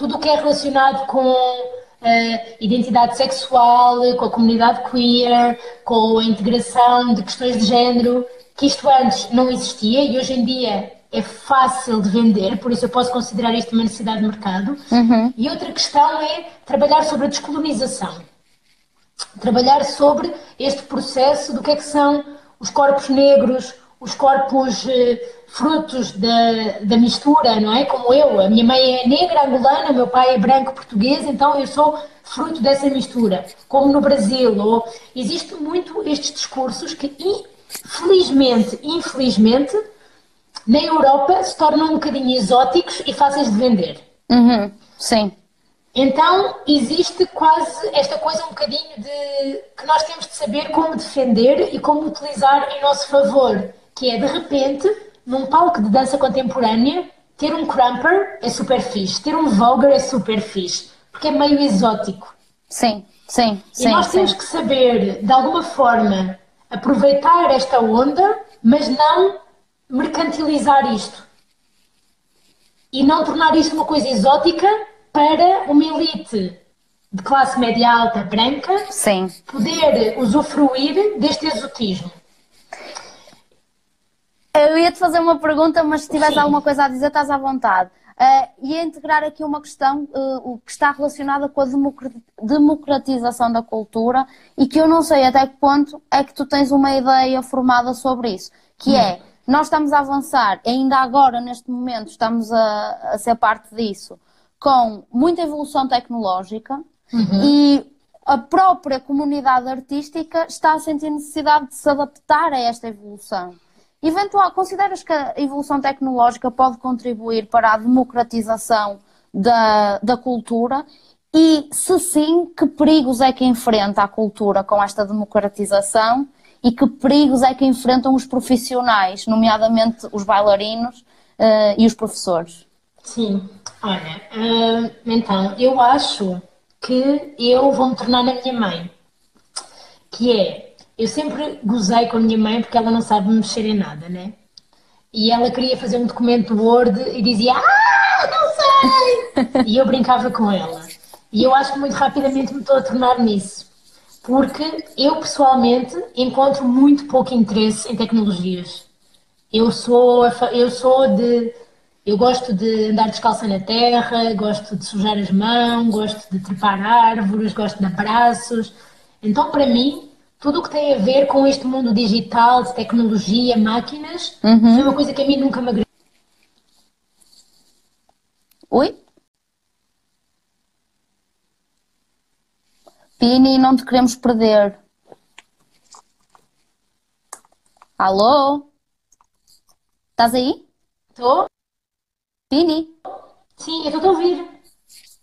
tudo o que é relacionado com uh, identidade sexual, com a comunidade queer, com a integração de questões de género, que isto antes não existia e hoje em dia é fácil de vender, por isso eu posso considerar isto uma necessidade de mercado. Uhum. E outra questão é trabalhar sobre a descolonização. Trabalhar sobre este processo do que é que são os corpos negros, os corpos eh, frutos da, da mistura, não é? Como eu, a minha mãe é negra angolana, meu pai é branco português, então eu sou fruto dessa mistura, como no Brasil. Ou, existe muito estes discursos que, felizmente, infelizmente, na Europa se tornam um bocadinho exóticos e fáceis de vender. Uhum, sim. Então existe quase esta coisa um bocadinho de que nós temos de saber como defender e como utilizar em nosso favor, que é de repente, num palco de dança contemporânea, ter um crumper é super fixe, ter um vulgar é super fixe, porque é meio exótico. Sim, sim, sim. E nós temos que saber, de alguma forma, aproveitar esta onda, mas não mercantilizar isto. E não tornar isto uma coisa exótica para uma elite de classe média alta branca Sim. poder usufruir deste exotismo. Eu ia te fazer uma pergunta, mas se tiveres Sim. alguma coisa a dizer, estás à vontade. Uh, e integrar aqui uma questão uh, que está relacionada com a democratização da cultura e que eu não sei até que ponto é que tu tens uma ideia formada sobre isso, que hum. é, nós estamos a avançar, ainda agora, neste momento, estamos a, a ser parte disso, com muita evolução tecnológica uhum. e a própria comunidade artística está a sentir necessidade de se adaptar a esta evolução. Eventual, consideras que a evolução tecnológica pode contribuir para a democratização da, da cultura? E, se sim, que perigos é que enfrenta a cultura com esta democratização e que perigos é que enfrentam os profissionais, nomeadamente os bailarinos uh, e os professores? Sim, olha, uh, então, eu acho que eu vou me tornar a minha mãe, que é eu sempre gozei com a minha mãe porque ela não sabe mexer em nada, né? E ela queria fazer um documento Word e dizia, ah, não sei! e eu brincava com ela. E eu acho que muito rapidamente me estou a tornar nisso. Porque eu, pessoalmente, encontro muito pouco interesse em tecnologias. Eu sou, eu sou de. Eu gosto de andar descalça na terra, gosto de sujar as mãos, gosto de trepar árvores, gosto de abraços. Então, para mim, tudo o que tem a ver com este mundo digital, de tecnologia, máquinas, uhum. foi uma coisa que a mim nunca me agradou. Oi? Pini, não te queremos perder. Alô? Estás aí? Estou. Pini? Sim, eu estou a ouvir.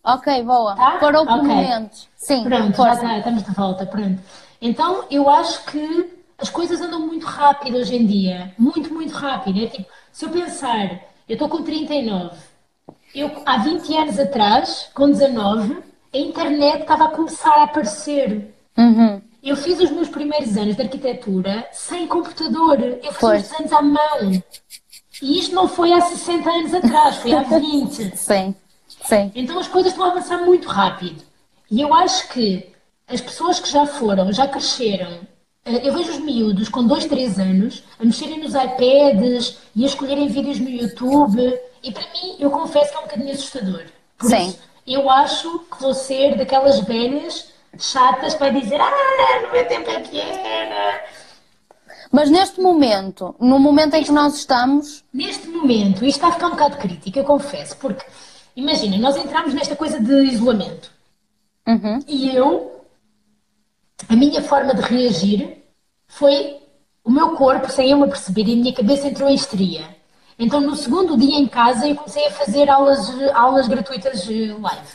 Ok, boa. Tá? Parou por okay. momentos. Sim, Pronto, já está, estamos de volta. Pronto. Então eu acho que as coisas andam muito rápido hoje em dia. Muito, muito rápido. É tipo, se eu pensar, eu estou com 39, eu há 20 anos atrás, com 19, a internet estava a começar a aparecer. Uhum. Eu fiz os meus primeiros anos de arquitetura sem computador. Eu fiz os anos à mão. E isto não foi há 60 anos atrás, foi há 20. Sim, sim. Então as coisas estão a avançar muito rápido. E eu acho que as pessoas que já foram, já cresceram, eh, eu vejo os miúdos com 2, 3 anos a mexerem nos iPads e a escolherem vídeos no YouTube e para mim, eu confesso que é um bocadinho assustador. Por Sim. Isso, eu acho que vou ser daquelas velhas chatas para dizer ah, no meu tempo é que era. Mas neste momento, no momento em que nós estamos... Neste momento, isto está a ficar um bocado crítico, eu confesso, porque, imagina, nós entramos nesta coisa de isolamento. Uhum. E eu a minha forma de reagir foi o meu corpo, sem eu me perceber, e a minha cabeça entrou em histeria. Então, no segundo dia em casa, eu comecei a fazer aulas, aulas gratuitas live.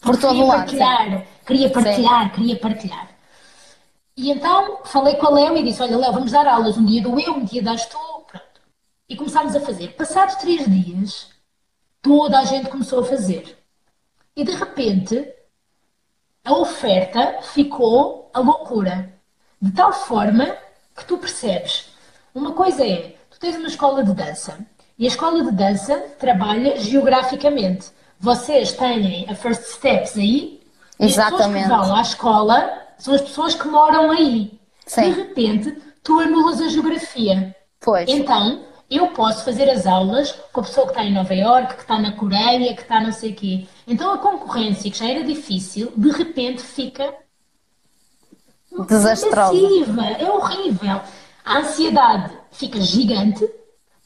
Por todo queria lado. Partilhar, queria partilhar, sim. queria partilhar. E então falei com a Léo e disse: Olha, Léo, vamos dar aulas. Um dia dou eu, um dia das tu. Pronto. E começámos a fazer. Passados três dias, toda a gente começou a fazer. E de repente, a oferta ficou a loucura. De tal forma que tu percebes. Uma coisa é, tu tens uma escola de dança e a escola de dança trabalha geograficamente. vocês têm a First Steps aí, Exatamente. as pessoas que vão à escola são as pessoas que moram aí. Sim. De repente, tu anulas a geografia. Pois. Então, eu posso fazer as aulas com a pessoa que está em Nova Iorque, que está na Coreia, que está não sei o quê. Então, a concorrência, que já era difícil, de repente fica Desastrosa. massiva. É horrível. A ansiedade fica gigante,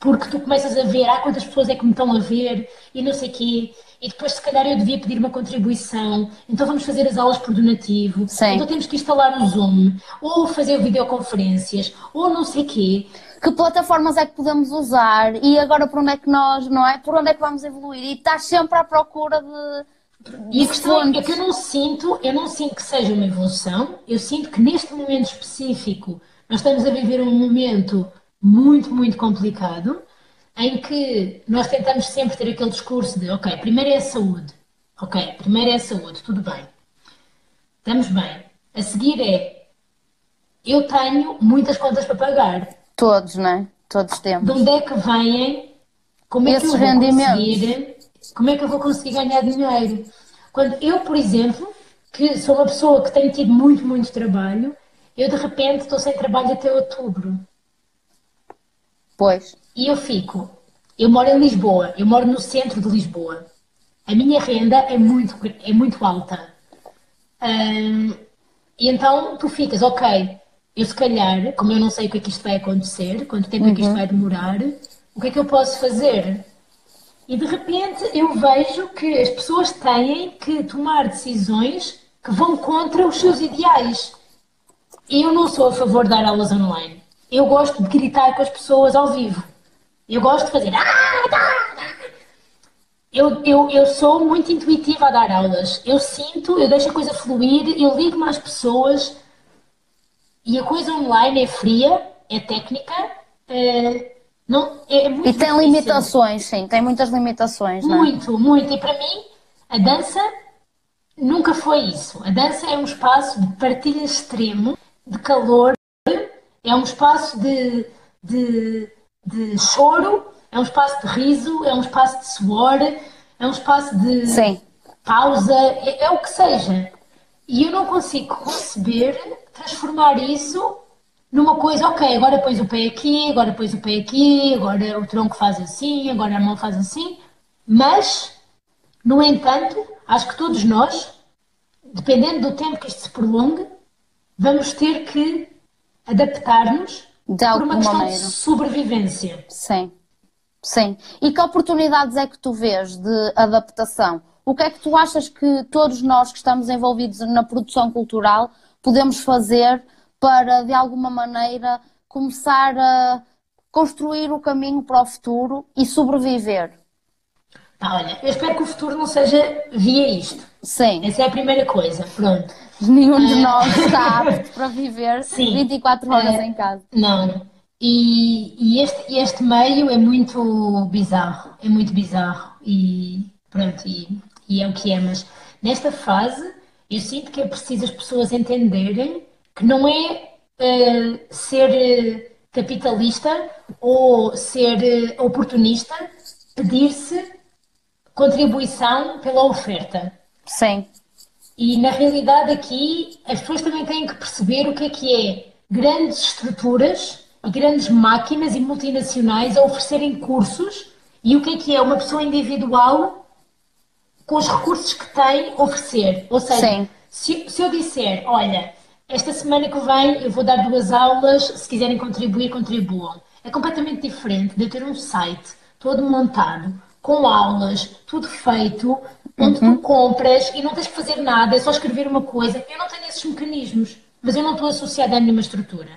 porque tu começas a ver, ah, quantas pessoas é que me estão a ver, e não sei o quê. E depois, se calhar, eu devia pedir uma contribuição. Então, vamos fazer as aulas por donativo. Sim. Então, temos que instalar o Zoom, ou fazer videoconferências, ou não sei o quê. Que plataformas é que podemos usar e agora por onde é que nós, não é? Por onde é que vamos evoluir? E estás sempre à procura de, E a questão é que eu não sinto, eu não sinto que seja uma evolução, eu sinto que neste momento específico nós estamos a viver um momento muito, muito complicado, em que nós tentamos sempre ter aquele discurso de, ok, primeiro é a saúde, ok, primeiro é a saúde, tudo bem, estamos bem. A seguir é, eu tenho muitas contas para pagar, Todos, não é? Todos de temos. onde é que vêm, como é que Esses eu vou conseguir, como é que eu vou conseguir ganhar dinheiro? Quando eu, por exemplo, que sou uma pessoa que tem tido muito, muito trabalho, eu de repente estou sem trabalho até outubro. Pois. E eu fico, eu moro em Lisboa, eu moro no centro de Lisboa. A minha renda é muito, é muito alta. Hum, e então tu ficas, ok, eu se calhar, como eu não sei o que é que isto vai acontecer, quanto tempo é que isto vai demorar, o que é que eu posso fazer? E de repente eu vejo que as pessoas têm que tomar decisões que vão contra os seus ideais. Eu não sou a favor de dar aulas online. Eu gosto de gritar com as pessoas ao vivo. Eu gosto de fazer. "Ah, tá, tá." Eu, eu, eu sou muito intuitiva a dar aulas. Eu sinto, eu deixo a coisa fluir, eu ligo-me às pessoas e a coisa online é fria, é técnica, é, não, é muito E tem difícil. limitações, sim, tem muitas limitações, é? Muito, muito. E para mim, a dança nunca foi isso. A dança é um espaço de partilha extremo, de calor, é um espaço de, de, de choro, é um espaço de riso, é um espaço de suor, é um espaço de Sim. pausa, é, é o que seja. E eu não consigo conceber transformar isso numa coisa, ok, agora pões o pé aqui, agora pões o pé aqui, agora o tronco faz assim, agora a mão faz assim. Mas, no entanto, acho que todos nós, dependendo do tempo que isto se prolongue, vamos ter que adaptar-nos De por uma questão maneira. de sobrevivência. Sim, sim. E que oportunidades é que tu vês de adaptação? O que é que tu achas que todos nós que estamos envolvidos na produção cultural podemos fazer para, de alguma maneira, começar a construir o caminho para o futuro e sobreviver? Olha, eu espero que o futuro não seja via isto. Sim, Essa é a primeira coisa. Pronto. nenhum de nós está apto para viver Sim. 24 horas É. em casa. Não. E, e este, este meio é muito bizarro. É muito bizarro. E pronto, e, e é o que é. Mas nesta fase, eu sinto que é preciso as pessoas entenderem que não é eh, ser eh, capitalista ou ser eh, oportunista pedir-se contribuição pela oferta. Sim, E na realidade aqui as pessoas também têm que perceber o que é que é grandes estruturas e grandes máquinas e multinacionais a oferecerem cursos e o que é que é uma pessoa individual com os recursos que tem oferecer. Ou seja, se, se eu disser, olha, esta semana que vem eu vou dar duas aulas, se quiserem contribuir, contribuam. É completamente diferente de eu ter um site todo montado, com aulas, tudo feito, onde tu compras e não tens que fazer nada, é só escrever uma coisa. Eu não tenho esses mecanismos, mas eu não estou associada a nenhuma estrutura.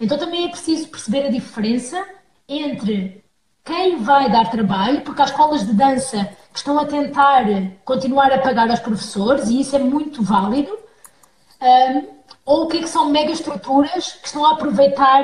Então também é preciso perceber a diferença entre quem vai dar trabalho, porque há escolas de dança que estão a tentar continuar a pagar aos professores, e isso é muito válido, um, ou o que é que são mega estruturas que estão a aproveitar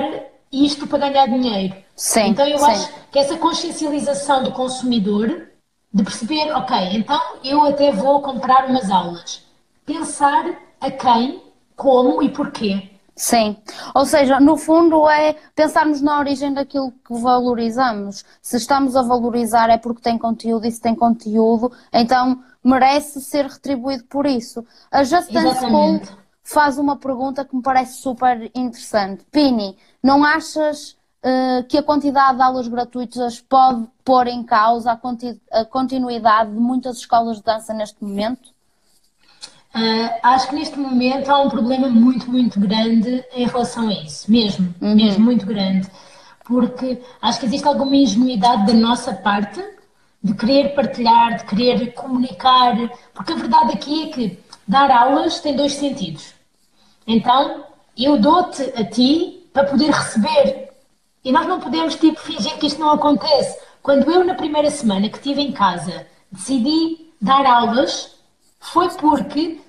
isto para ganhar dinheiro. Sim, Então eu sim. acho que essa consciencialização do consumidor, de perceber, ok, então eu até vou comprar umas aulas. Pensar a quem, como e porquê. Sim, ou seja, no fundo é pensarmos na origem daquilo que valorizamos. Se estamos a valorizar é porque tem conteúdo e se tem conteúdo, então merece ser retribuído por isso. A Just Dance School faz uma pergunta que me parece super interessante. Pini, não achas que a quantidade de aulas gratuitas pode pôr em causa a continuidade de muitas escolas de dança neste momento? Uh, acho que neste momento há um problema muito, muito grande em relação a isso, mesmo, uhum. mesmo muito grande, porque acho que existe alguma ingenuidade da nossa parte de querer partilhar, de querer comunicar, porque a verdade aqui é que dar aulas tem dois sentidos. Então, eu dou-te a ti para poder receber. E nós não podemos tipo fingir que isto não acontece. Quando eu na primeira semana que estive em casa decidi dar aulas, foi porque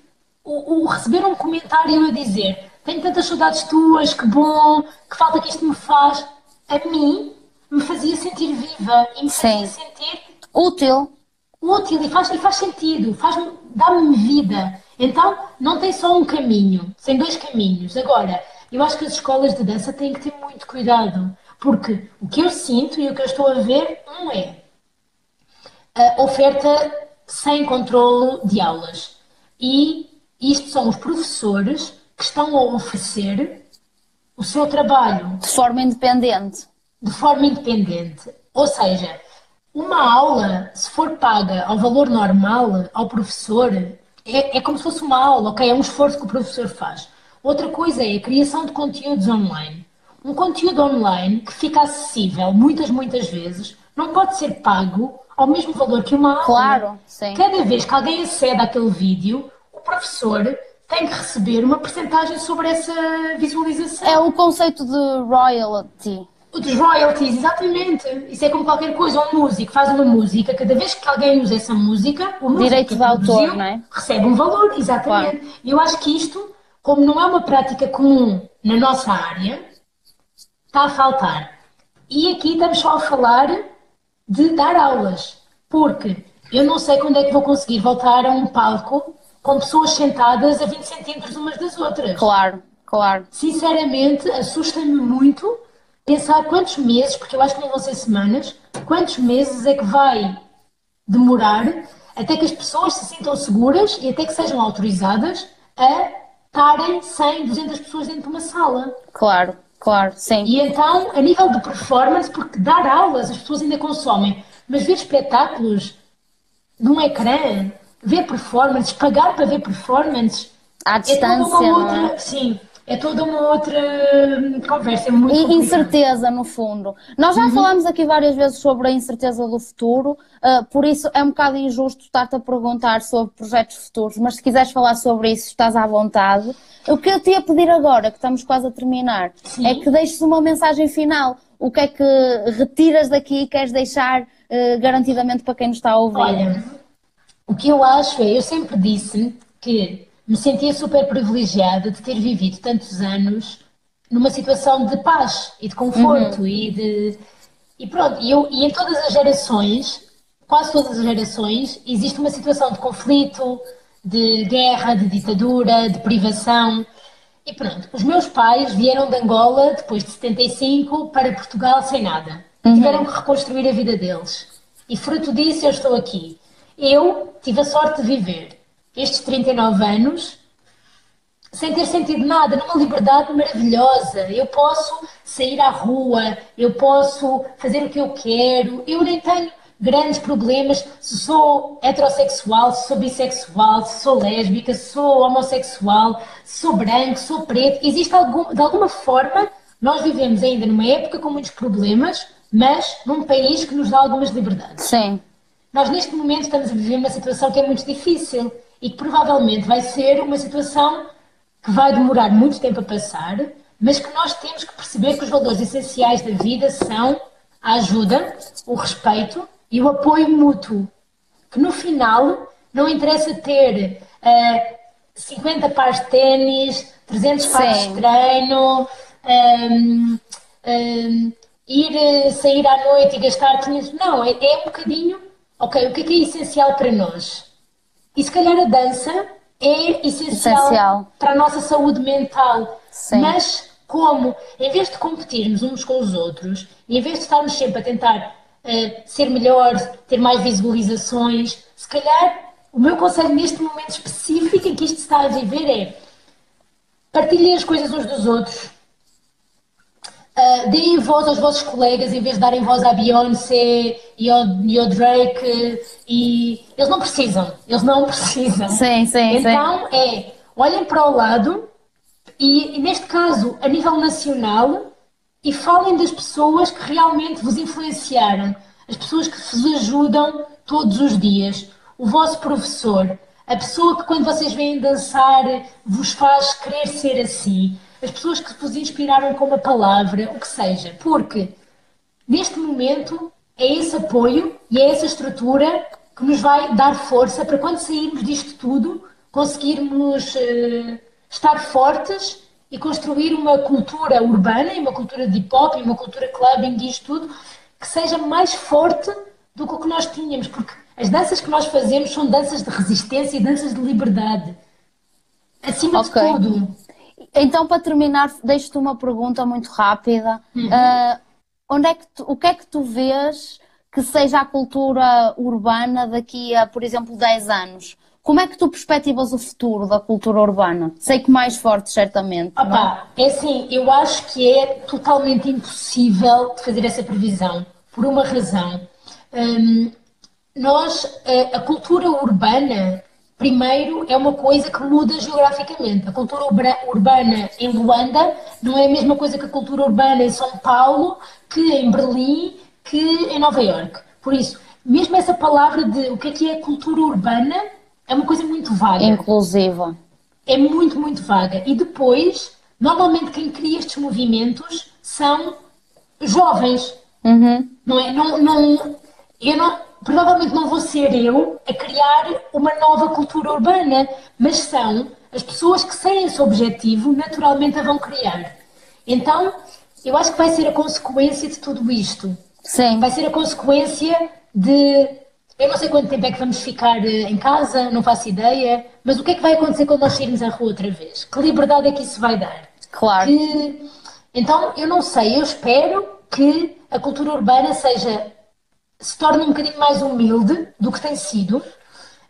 o, o receber um comentário a dizer tenho tantas saudades tuas, que bom, que falta que isto me faz, a mim me fazia sentir viva e me fazia sentir útil. Útil e faz, e faz sentido, faz dá-me vida. Então não tem só um caminho, tem dois caminhos. Agora, eu acho que as escolas de dança têm que ter muito cuidado, porque o que eu sinto e o que eu estou a ver, um é a oferta sem controlo de aulas. E isto são os professores que estão a oferecer o seu trabalho. De forma independente. De forma independente. Ou seja, uma aula, se for paga ao valor normal, ao professor, é, é como se fosse uma aula, ok? É um esforço que o professor faz. Outra coisa é a criação de conteúdos online. Um conteúdo online que fica acessível muitas, muitas vezes, não pode ser pago ao mesmo valor que uma aula. Claro, sim. Cada vez que alguém acede àquele vídeo, professor tem que receber uma percentagem sobre essa visualização. É o conceito de royalty. De royalties, exatamente. Isso é como qualquer coisa. Um músico faz uma música, cada vez que alguém usa essa música, o Direito de autor, não é? recebe um valor, exatamente. Claro. E eu acho que isto, como não é uma prática comum na nossa área, está a faltar. E aqui estamos só a falar de dar aulas, porque eu não sei quando é que vou conseguir voltar a um palco com pessoas sentadas a 20 centímetros umas das outras. Claro, claro. Sinceramente, assusta-me muito pensar quantos meses, porque eu acho que não vão ser semanas, quantos meses é que vai demorar até que as pessoas se sintam seguras e até que sejam autorizadas a estarem 100, 200 pessoas dentro de uma sala. Claro, claro, sim. E então, a nível de performance, porque dar aulas as pessoas ainda consomem, mas ver espetáculos num ecrã ver performances, pagar para ver performances. À distância, é outra, é? Sim, é toda uma outra hum, conversa. É muito e incerteza, no fundo. Nós já uhum. falámos aqui várias vezes sobre a incerteza do futuro, uh, por isso é um bocado injusto estar-te a perguntar sobre projetos futuros, mas se quiseres falar sobre isso, estás à vontade. O que eu te ia pedir agora, que estamos quase a terminar, Sim. é que deixes uma mensagem final. O que é que retiras daqui e queres deixar uh, garantidamente para quem nos está a ouvir? Olha, o que eu acho é, eu sempre disse que me sentia super privilegiada de ter vivido tantos anos numa situação de paz e de conforto uhum. e de e pronto, e, eu, e em todas as gerações, quase todas as gerações, existe uma situação de conflito, de guerra, de ditadura, de privação. E pronto, os meus pais vieram de Angola depois de 75 para Portugal sem nada. Uhum. Tiveram que reconstruir a vida deles. E fruto disso eu estou aqui. Eu tive a sorte de viver estes 39 anos sem ter sentido nada, numa liberdade maravilhosa. Eu posso sair à rua, eu posso fazer o que eu quero, eu nem tenho grandes problemas se sou heterossexual, se sou bissexual, se sou lésbica, se sou homossexual, se sou branco, se sou preto. Existe algum, de alguma forma, nós vivemos ainda numa época com muitos problemas, mas num país que nos dá algumas liberdades. Sim. Nós, neste momento, estamos a viver uma situação que é muito difícil e que provavelmente vai ser uma situação que vai demorar muito tempo a passar, mas que nós temos que perceber que os valores essenciais da vida são a ajuda, o respeito e o apoio mútuo. Que no final não interessa ter uh, 50 pares de ténis, 300 pares de treino, um, um, ir sair à noite e gastar 500. Não, é, é um bocadinho ok, o que é, que é essencial para nós? E se calhar a dança é essencial, essencial, para a nossa saúde mental. Sim. Mas como, em vez de competirmos uns com os outros, em vez de estarmos sempre a tentar uh, ser melhores, ter mais visualizações, se calhar o meu conselho neste momento específico em que isto está a viver é partilhem as coisas uns dos outros, Uh, deem voz aos vossos colegas em vez de darem voz à Beyoncé e ao, e ao Drake e eles não precisam, eles não precisam. Sim, sim, então sim. é, olhem para o lado e, e, neste caso a nível nacional e falem das pessoas que realmente vos influenciaram, as pessoas que vos ajudam todos os dias, o vosso professor, a pessoa que quando vocês vêm dançar vos faz querer ser assim as pessoas que vos inspiraram com uma palavra, o que seja, porque neste momento é esse apoio e é essa estrutura que nos vai dar força para quando sairmos disto tudo conseguirmos uh, estar fortes e construir uma cultura urbana e uma cultura de hip hop e uma cultura clubbing e isto tudo que seja mais forte do que o que nós tínhamos, porque as danças que nós fazemos são danças de resistência e danças de liberdade. Acima okay. de tudo. Então, para terminar, deixo-te uma pergunta muito rápida. Uhum. Uh, onde é que tu, o que é que tu vês que seja a cultura urbana daqui a, por exemplo, 10 anos? Como é que tu perspectivas o futuro da cultura urbana? Sei que mais forte, certamente. É? Opa, é? é assim, eu acho que é totalmente impossível de fazer essa previsão, por uma razão. Um, nós, a, a cultura urbana Primeiro, é uma coisa que muda geograficamente. A cultura urbana em Luanda não é a mesma coisa que a cultura urbana em São Paulo, que em Berlim, que em Nova York. Por isso, mesmo essa palavra de o que é que é cultura urbana é uma coisa muito vaga. Inclusiva. É muito, muito vaga. E depois, normalmente quem cria estes movimentos são jovens. Uhum. Não é? Não, não, eu não, provavelmente não vou ser eu a criar uma nova cultura urbana, mas são as pessoas que sem esse objetivo naturalmente a vão criar. Então, eu acho que vai ser a consequência de tudo isto. Sim. Vai ser a consequência de. Eu não sei quanto tempo é que vamos ficar eh, em casa, não faço ideia, mas o que é que vai acontecer quando nós sairmos à rua outra vez? Que liberdade é que isso vai dar? Claro. Que... Então, eu não sei, eu espero que a cultura urbana seja se torna um bocadinho mais humilde do que tem sido,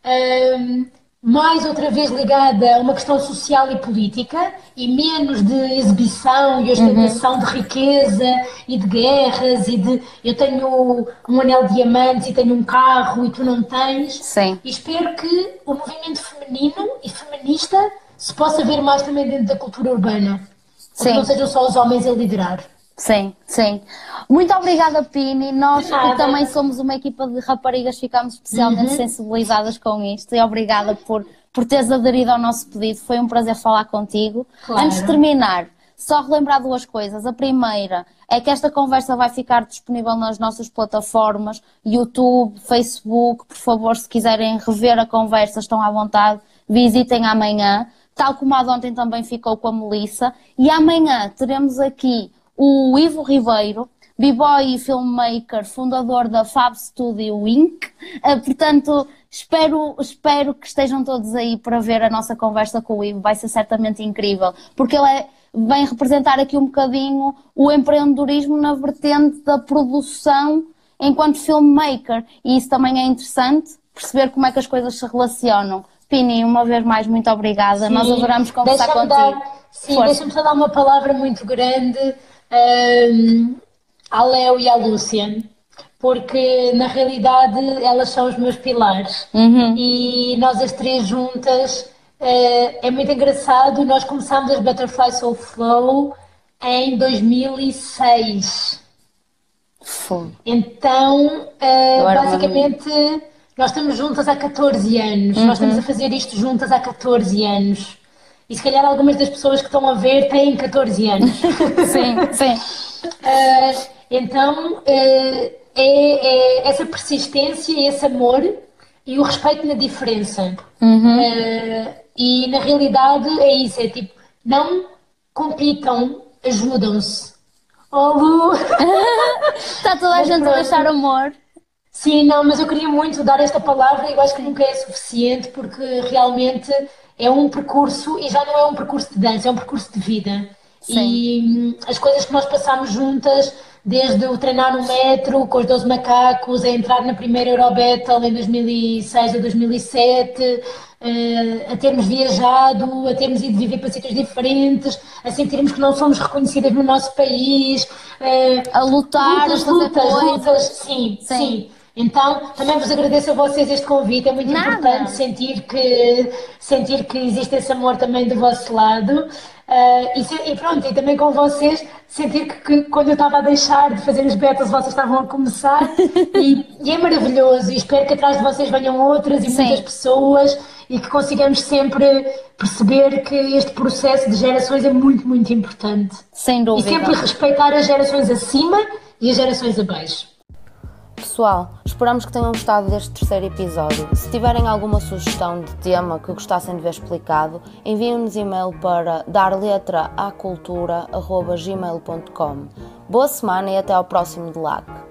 um, mais outra vez ligada a uma questão social e política e menos de exibição e ostentação uhum. de riqueza e de guerras e de eu tenho um anel de diamantes e tenho um carro e tu não tens. Sim. E espero que o movimento feminino e feminista se possa ver mais também dentro da cultura urbana. Sim. Que não sejam só os homens a liderar. Sim, sim. Muito obrigada, Pini. Nós que também somos uma equipa de raparigas, ficamos especialmente uhum. sensibilizadas com isto e obrigada por, por teres aderido ao nosso pedido. Foi um prazer falar contigo. Claro. Antes de terminar, só relembrar duas coisas. A primeira é que esta conversa vai ficar disponível nas nossas plataformas, YouTube, Facebook. Por favor, se quiserem rever a conversa, estão à vontade, visitem amanhã. Tal como a de ontem também ficou com a Melissa. E amanhã teremos aqui o Ivo Ribeiro, b-boy e filmmaker, fundador da Fab Studio Inc. Uh, portanto, espero, espero que estejam todos aí para ver a nossa conversa com o Ivo, vai ser certamente incrível, porque ele é, vem representar aqui um bocadinho o empreendedorismo na vertente da produção enquanto filmmaker, e isso também é interessante, perceber como é que as coisas se relacionam. Pini, uma vez mais, muito obrigada. Sim. Nós adoramos conversar contigo. Dar, sim, deixa-me só dar uma palavra muito grande um, à Léo e à Lúcia, porque na realidade elas são os meus pilares uhum. e nós as três juntas uh, é muito engraçado. Nós começámos as Butterfly Soul Flow em 2006. Foi. Então, uh, basicamente, nós estamos juntas há 14 anos. Uhum. Nós estamos a fazer isto juntas há 14 anos. E se calhar algumas das pessoas que estão a ver têm 14 anos. sim, sim. Uh, então, uh, é, é, essa persistência, esse amor e o respeito na diferença. Uhum. Uh, e na realidade é isso, é tipo, não compitam, ajudam-se. Oh, Lu! Está toda a gente pronto. a deixar amor. Sim, não, mas eu queria muito dar esta palavra e eu acho que nunca é suficiente porque realmente é um percurso, e já não é um percurso de dança, é um percurso de vida. Sim. E as coisas que nós passámos juntas, desde o treinar no metro com os 12 macacos, a entrar na primeira Eurobattle em 2006 a 2007, eh, a termos viajado, a termos ido viver para sítios diferentes, a sentirmos que não somos reconhecidas no nosso país, eh, a lutar, lutas, lutas, lutas, sim, sim. sim. Então, também vos agradeço a vocês este convite, é muito Nada. importante sentir que, sentir que existe esse amor também do vosso lado. Uh, e, e, pronto, e também com vocês, sentir que, que, quando eu estava a deixar de fazer os betas, vocês estavam a começar, e, e, é maravilhoso. E espero que atrás de vocês venham outras e Sim. muitas pessoas e que consigamos sempre perceber que este processo de gerações é muito, muito importante. Sem dúvida. E sempre respeitar as gerações acima e as gerações abaixo. Pessoal, esperamos que tenham gostado deste terceiro episódio. Se tiverem alguma sugestão de tema que gostassem de ver explicado, enviem-nos e-mail para darletraacultura.gmail.com Boa semana e até ao próximo de LAC.